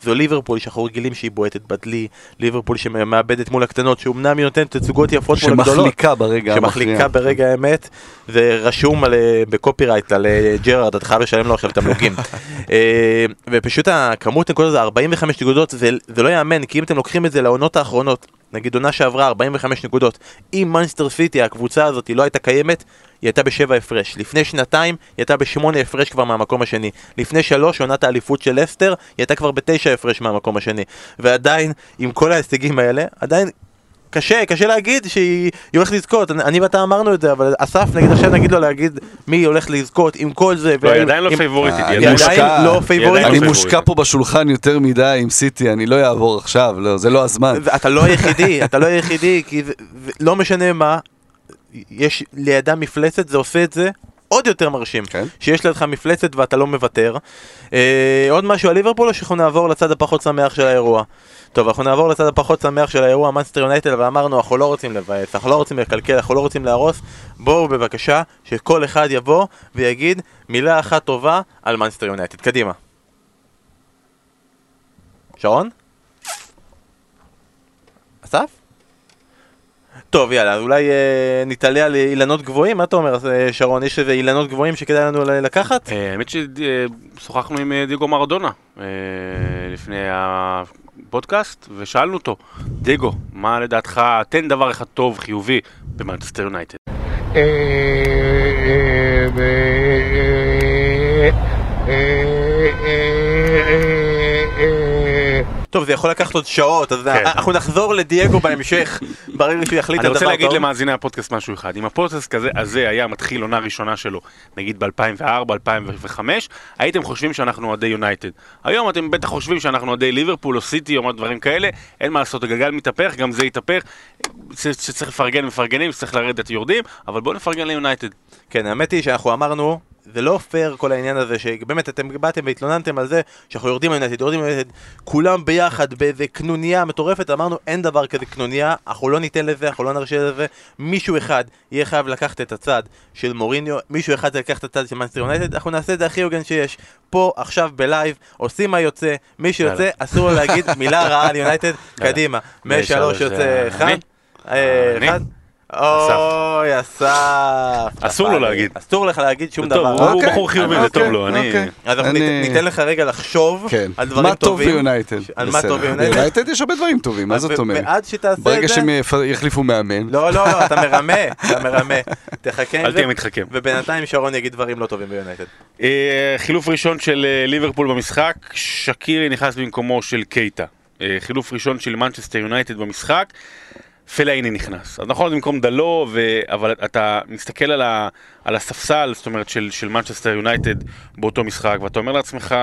זו ליברפול שאנחנו רגילים שהיא בועטת בדלי, ליברפול שמאבדת מול הקטנות, שאומנם היא נותנת תצוגות יפות מול הגדולות. שמחליקה ברגע המכריע. שמחליקה ברגע האמת, זה רשום על, בקופירייט על אה, ג'רארד, אתה חייב לשלם לו עכשיו תמלוגים. אה, ופשוט הכמות נקודות זה 45 נקודות, זה, זה לא ייאמן, כי אם אתם לוקחים את זה לעונות האחרונות, נגיד עונה שעברה 45 נקודות, אם מנצ'סטר סיטי, הקבוצה הזאת, לא הייתה קיימת, היא הייתה בשבע הפרש. לפני שנתיים, היא הייתה בשמונה הפרש כבר מהמקום השני. לפני שלוש, עונת האליפות של לסטר, היא הייתה כבר בתשע הפרש מהמקום השני. ועדיין, עם כל ההישגים האלה, עדיין קשה, קשה להגיד שהיא היא הולכת לזכות, אני, אני ואתה אמרנו את זה, אבל אסף נגיד עכשיו נגיד לו להגיד מי הולך לזכות עם כל זה. לא, היא עדיין לא פייבוריטית, היא עדיין. לא פייבוריטית. אני לא משוכנע פה בשולחן יותר מדי עם סיטי, אני לא אעבור עכשיו, לא, זה לא הזמן. אתה לא היחידי, אתה לא היחידי, כי לא משנה מה, יש לידה מפלצת, זה עושה את זה עוד יותר מרשים. כן. שיש לידך מפלצת ואתה לא מוותר. אה, עוד משהו על ליברפול או שאנחנו נעבור לצד הפחות שמח של האירוע? טוב, אנחנו נעבור לצד הפחות שמח של האירוע מנסטר יונייטד, ואמרנו, אנחנו לא רוצים לבאס, אנחנו לא רוצים לקלקל, אנחנו לא רוצים להרוס. בואו בבקשה, שכל אחד יבוא ויגיד מילה אחת טובה על מנסטר יונייטד. קדימה. שרון? אסף? טוב, יאללה, אולי אה, נתעלה על אילנות גבוהים, מה אתה אומר, אה, שרון? יש איזה אילנות גבוהים שכדאי לנו לקחת? אה, האמת ששוחחנו עם אה, דיגו מרדונה אה, לפני הפודקאסט, ושאלנו אותו, דיגו, מה לדעתך, תן דבר אחד טוב, חיובי, במנצ'סטר יונייטד. טוב, זה יכול לקחת עוד שעות, אז כן. אנחנו נחזור לדייגו בהמשך, ברגע שהוא יחליט אני על רוצה דבר להגיד טוב. למאזיני הפודקאסט משהו אחד. אם הפודקאסט הזה היה מתחיל עונה ראשונה שלו, נגיד ב-2004, 2005, הייתם חושבים שאנחנו אוהדי יונייטד. היום אתם בטח חושבים שאנחנו אוהדי ליברפול או סיטי או דברים כאלה, אין מה לעשות, הגלגל מתהפך, גם זה יתהפך. שצריך לפרגן מפרגנים, שצריך לרדת יורדים, אבל בואו נפרגן ליונייטד. כן, האמת היא שאנחנו אמרנו, זה לא פייר כל העניין הזה, שבאמת אתם באתם והתלוננתם על זה שאנחנו יורדים ליונייטד, יורדים ליונייטד, כולם ביחד באיזה קנוניה מטורפת, אמרנו אין דבר כזה קנוניה, אנחנו לא ניתן לזה, אנחנו לא נרשה לזה, מישהו אחד יהיה חייב לקחת את הצד של מוריניו, מישהו אחד לקחת את הצד של מנצ'סטר יונייטד, אנחנו נעשה את זה הכי הוגן שיש, פה, עכשיו, בלייב, עושים מה יוצא, מי שיוצא. אסור לו להגיד מילה רעה על יונייטד, קדימה, משלוש יוצא זה אחד? אה, אני? אחד, אוי, אסף. אסור לו. להגיד. אסור לך להגיד שום דבר. הוא אוקיי, בחור חיובי, זה אוקיי, טוב לו, אני... אוקיי. אז אנחנו אני- ניתן- לך רגע לחשוב כן. על דברים מה טוב טובים. ביונייטד? על מה. טוב ביונייטד. ביונייטד יש הרבה דברים טובים, מה זאת אומרת? ועד שתעשה את ברגע זה... שהם יפ- יחליפו מאמן. לא, לא, לא, אתה מרמה, אתה מרמה. תחכה אל. תהיה מתחכם. ובינתיים שרון יגיד דברים לא טובים ביונייטד. אה, חילוף ראשון של אה, ליברפול במשחק, שקירי נכנס במקומו של קייטה. אה, חילוף ראשון של מנצ'סטר יונייטד במשחק, פלאייני נכנס. אז נכון, במקום דלו, ו... אבל אתה מסתכל על, ה... על הספסל, זאת אומרת, של, של מנצ'סטר יונייטד באותו משחק, ואתה אומר לעצמך,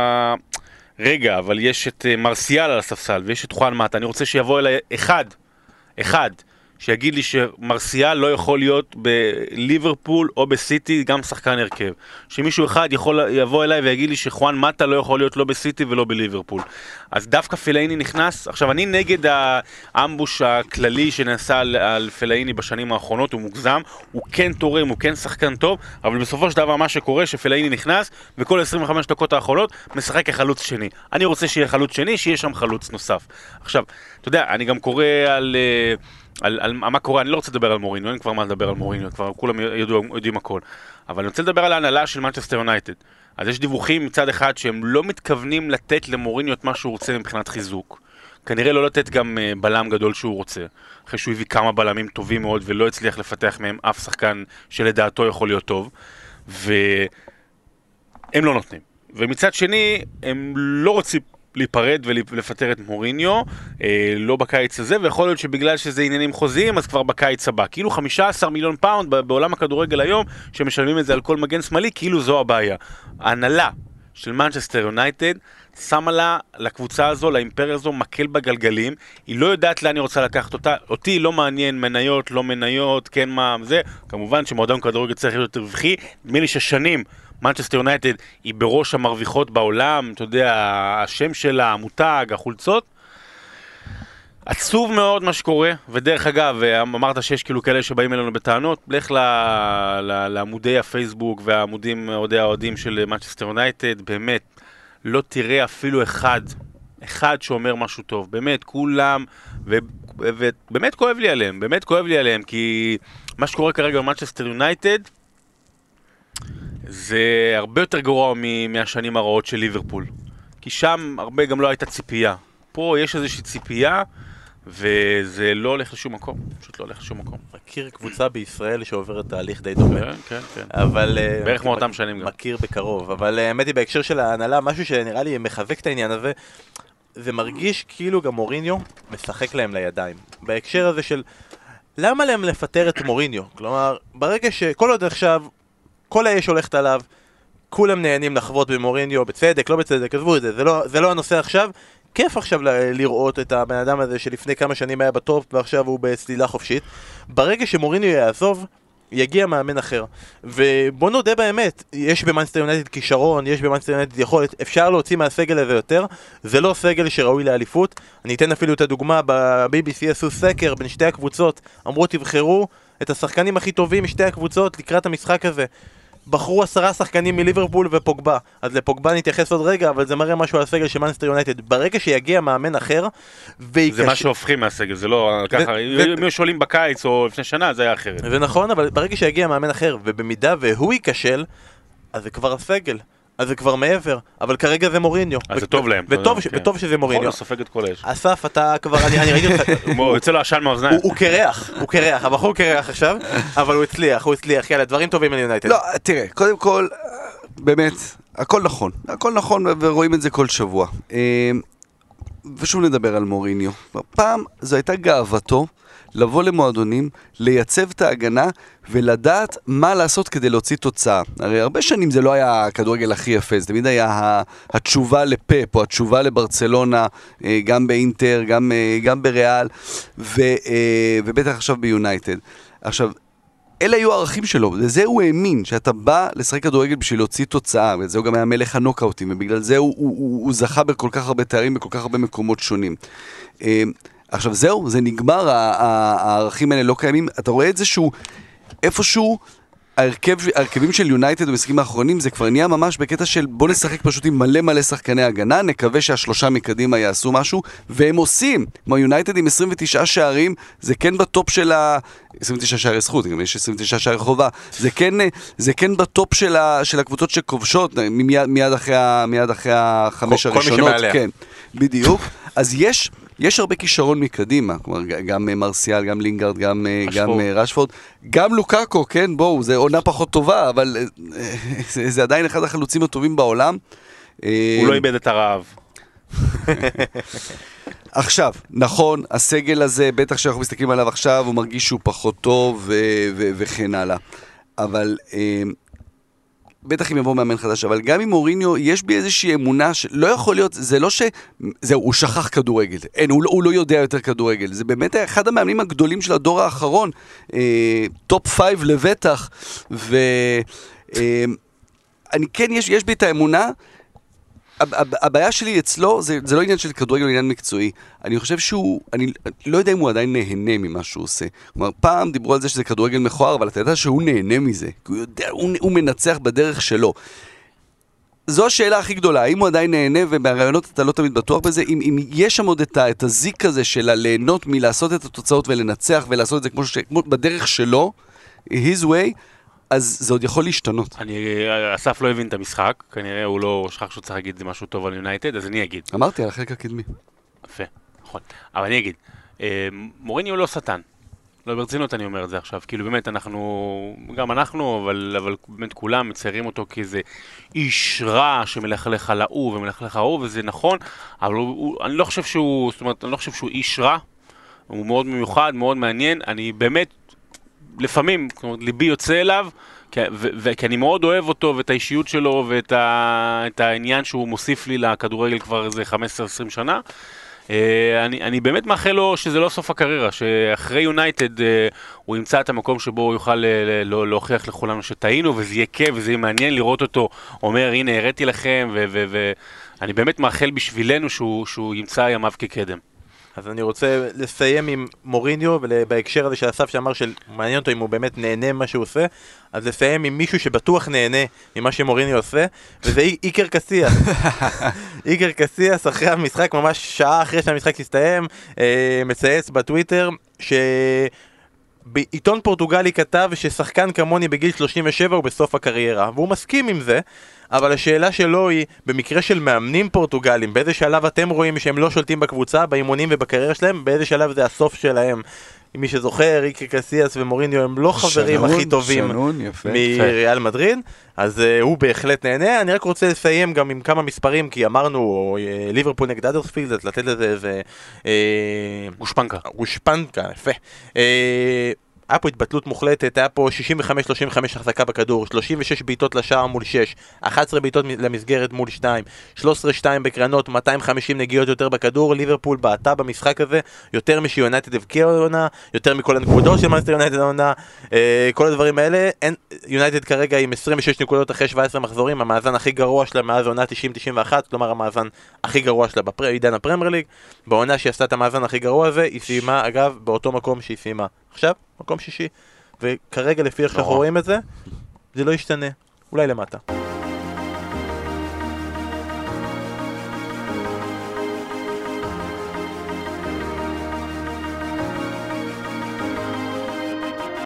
רגע, אבל יש את אה, מרסיאל על הספסל, ויש את חואן מטה, אני רוצה שיבוא אליי אחד, אחד, שיגיד לי שמרסיאל לא יכול להיות בליברפול או בסיטי גם שחקן הרכב. שמישהו אחד יכול יבוא אליי ויגיד לי שחואן מטה לא יכול להיות לא בסיטי ולא בליברפול. אז דווקא פלאיני נכנס, עכשיו אני נגד האמבוש הכללי שנעשה על, על פלאיני בשנים האחרונות, הוא מוגזם, הוא כן תורם, הוא כן שחקן טוב, אבל בסופו של דבר מה שקורה שפלאיני נכנס וכל 25 דקות האחרונות משחק כחלוץ שני. אני רוצה שיהיה חלוץ שני, שיהיה שם חלוץ נוסף. עכשיו, אתה יודע, אני גם קורא על... אה, על, על מה קורה, אני לא רוצה לדבר על מוריניו, אין כבר מה לדבר על מוריניו, כבר כולם ידעו, יודעים הכל. אבל אני רוצה לדבר על ההנהלה של מנצ'סטר יונייטד. אז יש דיווחים מצד אחד שהם לא מתכוונים לתת למוריניו את מה שהוא רוצה מבחינת חיזוק. כנראה לא לתת גם uh, בלם גדול שהוא רוצה. אחרי שהוא הביא כמה בלמים טובים מאוד ולא הצליח לפתח מהם אף שחקן שלדעתו יכול להיות טוב. והם לא נותנים. ומצד שני, הם לא רוצים להיפרד ולפטר את מוריניו, אה, לא בקיץ הזה, ויכול להיות שבגלל שזה עניינים חוזיים, אז כבר בקיץ הבא. כאילו 15 מיליון פאונד בעולם הכדורגל היום, שמשלמים את זה על כל מגן שמאלי, כאילו זו הבעיה. ההנהלה של מנצ'סטר יונייטד שמה לה, לקבוצה הזו, לאימפריה הזו, מקל בגלגלים, היא לא יודעת לאן היא רוצה לקחת אותה, אותי לא מעניין מניות, לא מניות, כן מה, זה, כמובן שמועדון כדורגל צריך להיות רווחי, נדמה לי ששנים מנצ'סטר יונייטד היא בראש המרוויחות בעולם, אתה יודע, השם שלה, המותג, החולצות. עצוב מאוד מה שקורה, ודרך אגב, אמרת שיש כאילו כאלה שבאים אלינו בטענות, לך ל- ל- לעמודי הפייסבוק והעמודים אוהדי האוהדים של מנצ'סטר יונייטד, באמת, לא תראה אפילו אחד, אחד שאומר משהו טוב, באמת, כולם, ובאמת כואב לי עליהם, באמת כואב לי עליהם, כי מה שקורה כרגע במנצ'סטר יונייטד, זה הרבה יותר גרוע מ- מהשנים הרעות של ליברפול. כי שם הרבה גם לא הייתה ציפייה. פה יש איזושהי ציפייה, וזה לא הולך לשום מקום. פשוט לא הולך לשום מקום. מכיר קבוצה בישראל שעוברת תהליך די דומה. כן, כן, כן. אבל... אה, בערך מאותם שנים גם. מכיר בקרוב, אבל אה, האמת היא בהקשר של ההנהלה, משהו שנראה לי מחזק את העניין הזה, זה מרגיש כאילו גם מוריניו משחק להם לידיים. בהקשר הזה של למה להם לפטר את מוריניו? כלומר, ברגע שכל עוד עכשיו כל האש הולכת עליו, כולם נהנים לחבוט במוריניו, בצדק, לא בצדק, עזבו את זה, זה לא, זה לא הנושא עכשיו. כיף עכשיו ל- לראות את הבן אדם הזה שלפני כמה שנים היה בטופ ועכשיו הוא בצלילה חופשית. ברגע שמוריניו יעזוב, יגיע מאמן אחר. ובוא נודה באמת, יש במאנסטר יונייטד כישרון, יש במאנסטר יונייטד יכולת, אפשר להוציא מהסגל הזה יותר, זה לא סגל שראוי לאליפות. אני אתן אפילו את הדוגמה, ב-BBC עשו סקר בין שתי הקבוצות, אמרו תבחרו את השחקנים הכי טובים משתי הקבוצות לקראת המשחק הזה. בחרו עשרה שחקנים מליברפול ופוגבה. אז לפוגבה נתייחס עוד רגע, אבל זה מראה משהו על הסגל של מנסטר יונייטד. ברגע שיגיע מאמן אחר, ויקש... זה מה שהופכים מהסגל, זה לא ככה, אם היו שואלים בקיץ או לפני שנה, זה היה אחרת. זה נכון, אבל ברגע שיגיע מאמן אחר, ובמידה והוא ייכשל, אז זה כבר הסגל. אז זה כבר מעבר, אבל כרגע זה מוריניו. אז זה טוב להם. וטוב, ש... כן. וטוב שזה מוריניו. יכול לספק את כל האש. אסף, אתה כבר, אני, אני ראיתי אותך, הוא יוצא לו עשן מהאוזניים. הוא, קרח, הוא קרח, הבחור קרח עכשיו, אבל הוא הצליח, הוא הצליח, יאללה, דברים טובים על יונייטד. לא, תראה, קודם כל, באמת, הכל נכון. הכל נכון, ורואים את זה כל שבוע. אה, ושוב נדבר על מוריניו. פעם זו הייתה גאוותו לבוא למועדונים, לייצב את ההגנה ולדעת מה לעשות כדי להוציא תוצאה. הרי הרבה שנים זה לא היה הכדורגל הכי יפה, זה תמיד היה התשובה לפאפ או התשובה לברצלונה, אה, גם באינטר, גם, אה, גם בריאל, ו, ובטח עכשיו ביונייטד. עכשיו, אלה היו הערכים שלו, לזה הוא האמין, שאתה בא לשחק כדורגל בשביל להוציא תוצאה, וזה הוא גם היה מלך הנוקאוטים, ובגלל זה הוא, הוא, הוא, הוא זכה בכל כך הרבה תארים בכל כך הרבה מקומות שונים. עכשיו זהו, זה נגמר, הערכים האלה לא קיימים, אתה רואה את זה שהוא איפשהו... ההרכב, ההרכבים של יונייטד במשחקים האחרונים זה כבר נהיה ממש בקטע של בוא נשחק פשוט עם מלא מלא שחקני הגנה, נקווה שהשלושה מקדימה יעשו משהו, והם עושים. כמו יונייטד עם 29 שערים, זה כן בטופ של ה... 29 שערי זכות, גם יש 29 שערי חובה. זה כן, זה כן בטופ של, ה... של הקבוצות שכובשות, מיד, מיד, אחרי, מיד אחרי החמש כל, הראשונות. כל מי שמעליה. כן, בדיוק. אז יש... יש הרבה כישרון מקדימה, כלומר גם מרסיאל, גם לינגארד, גם רשפורד. גם רשפורד, גם לוקאקו, כן, בואו, זה עונה פחות טובה, אבל זה, זה עדיין אחד החלוצים הטובים בעולם. הוא לא איבד את הרעב. עכשיו, נכון, הסגל הזה, בטח כשאנחנו מסתכלים עליו עכשיו, הוא מרגיש שהוא פחות טוב וכן הלאה. אבל בטח אם יבוא מאמן חדש, אבל גם עם מוריניו, יש בי איזושהי אמונה שלא יכול להיות, זה לא ש... זהו, הוא שכח כדורגל. אין, הוא, לא- הוא לא יודע יותר כדורגל. זה באמת אחד המאמנים הגדולים של הדור האחרון, אה, top five לבטח, ואני אה, כן, יש, יש בי את האמונה. הבעיה שלי אצלו, זה, זה לא עניין של כדורגל, זה עניין מקצועי. אני חושב שהוא, אני לא יודע אם הוא עדיין נהנה ממה שהוא עושה. כלומר, פעם דיברו על זה שזה כדורגל מכוער, אבל אתה יודע שהוא נהנה מזה. הוא יודע, הוא, הוא מנצח בדרך שלו. זו השאלה הכי גדולה, האם הוא עדיין נהנה, ובראיונות אתה לא תמיד בטוח בזה, אם, אם יש שם עוד את, את הזיק הזה של הליהנות מלעשות את התוצאות ולנצח ולעשות את זה כמו, ש, כמו בדרך שלו, his way, אז זה עוד יכול להשתנות. אני, אסף לא הבין את המשחק, כנראה הוא לא שכח שהוא צריך להגיד משהו טוב על יונייטד, אז אני אגיד. אמרתי על החלק הקדמי. יפה, נכון. אבל אני אגיד, מוריני הוא לא שטן. לא ברצינות אני אומר את זה עכשיו, כאילו באמת אנחנו, גם אנחנו, אבל, אבל באמת כולם מציירים אותו כאיזה איש רע שמלכלך על ההוא ומלכלך על ההוא, וזה נכון, אבל הוא, הוא, אני לא חושב שהוא, זאת אומרת, אני לא חושב שהוא איש רע, הוא מאוד מיוחד, מאוד מעניין, אני באמת לפעמים, כלומר, ליבי יוצא אליו, כי, אני מאוד אוהב אותו ואת האישיות שלו ואת ה, העניין שהוא מוסיף לי לכדורגל כבר איזה 15-20 שנה. Uh, אני, אני באמת מאחל לו שזה לא סוף הקריירה, שאחרי יונייטד uh, הוא ימצא את המקום שבו הוא יוכל לא, להוכיח לכולנו שטעינו, וזה יהיה כיף וזה יהיה מעניין לראות אותו אומר, הנה הראיתי לכם, ואני באמת מאחל בשבילנו שהוא, שהוא ימצא ימיו כקדם. אז אני רוצה לסיים עם מוריניו, ובהקשר הזה של אסף שאמר שמעניין אותו אם הוא באמת נהנה ממה שהוא עושה, אז לסיים עם מישהו שבטוח נהנה ממה שמוריניו עושה, וזה איקר קסיאס. איקר קסיאס אחרי המשחק, ממש שעה אחרי שהמשחק הסתיים, אה, מצייץ בטוויטר, ש... בעיתון פורטוגלי כתב ששחקן כמוני בגיל 37 הוא בסוף הקריירה, והוא מסכים עם זה, אבל השאלה שלו היא, במקרה של מאמנים פורטוגלים, באיזה שלב אתם רואים שהם לא שולטים בקבוצה, באימונים ובקריירה שלהם, באיזה שלב זה הסוף שלהם? מי שזוכר, ריקי קסיאס ומוריניו הם לא חברים שנון, הכי טובים שנון, יפה. מריאל מדריד, אז uh, הוא בהחלט נהנה. אני רק רוצה לסיים גם עם כמה מספרים, כי אמרנו uh, ליברפול נגד אדרספילד, אז לתת לזה איזה... גושפנקה. גושפנקה, יפה. Uh, היה פה התבטלות מוחלטת, היה פה 65-35 החזקה בכדור, 36 בעיטות לשער מול 6, 11 בעיטות למסגרת מול 2, 13-2 בקרנות, 250 נגיעות יותר בכדור, ליברפול בעטה במשחק הזה יותר משיונטד הבקיע העונה, יותר מכל הנקודות של מנסטר יונייטד העונה, אה, כל הדברים האלה, יונייטד כרגע עם 26 נקודות אחרי 17 מחזורים, המאזן הכי גרוע שלה מאז עונה 90-91, כלומר המאזן הכי גרוע שלה בעידן הפרמייר ליג, בעונה שהיא עשתה את המאזן הכי גרוע הזה, היא סיימה אגב באותו מקום שהיא סיימה עכשיו, מקום שישי, וכרגע לפי איך שאנחנו רואים את זה, זה לא ישתנה, אולי למטה.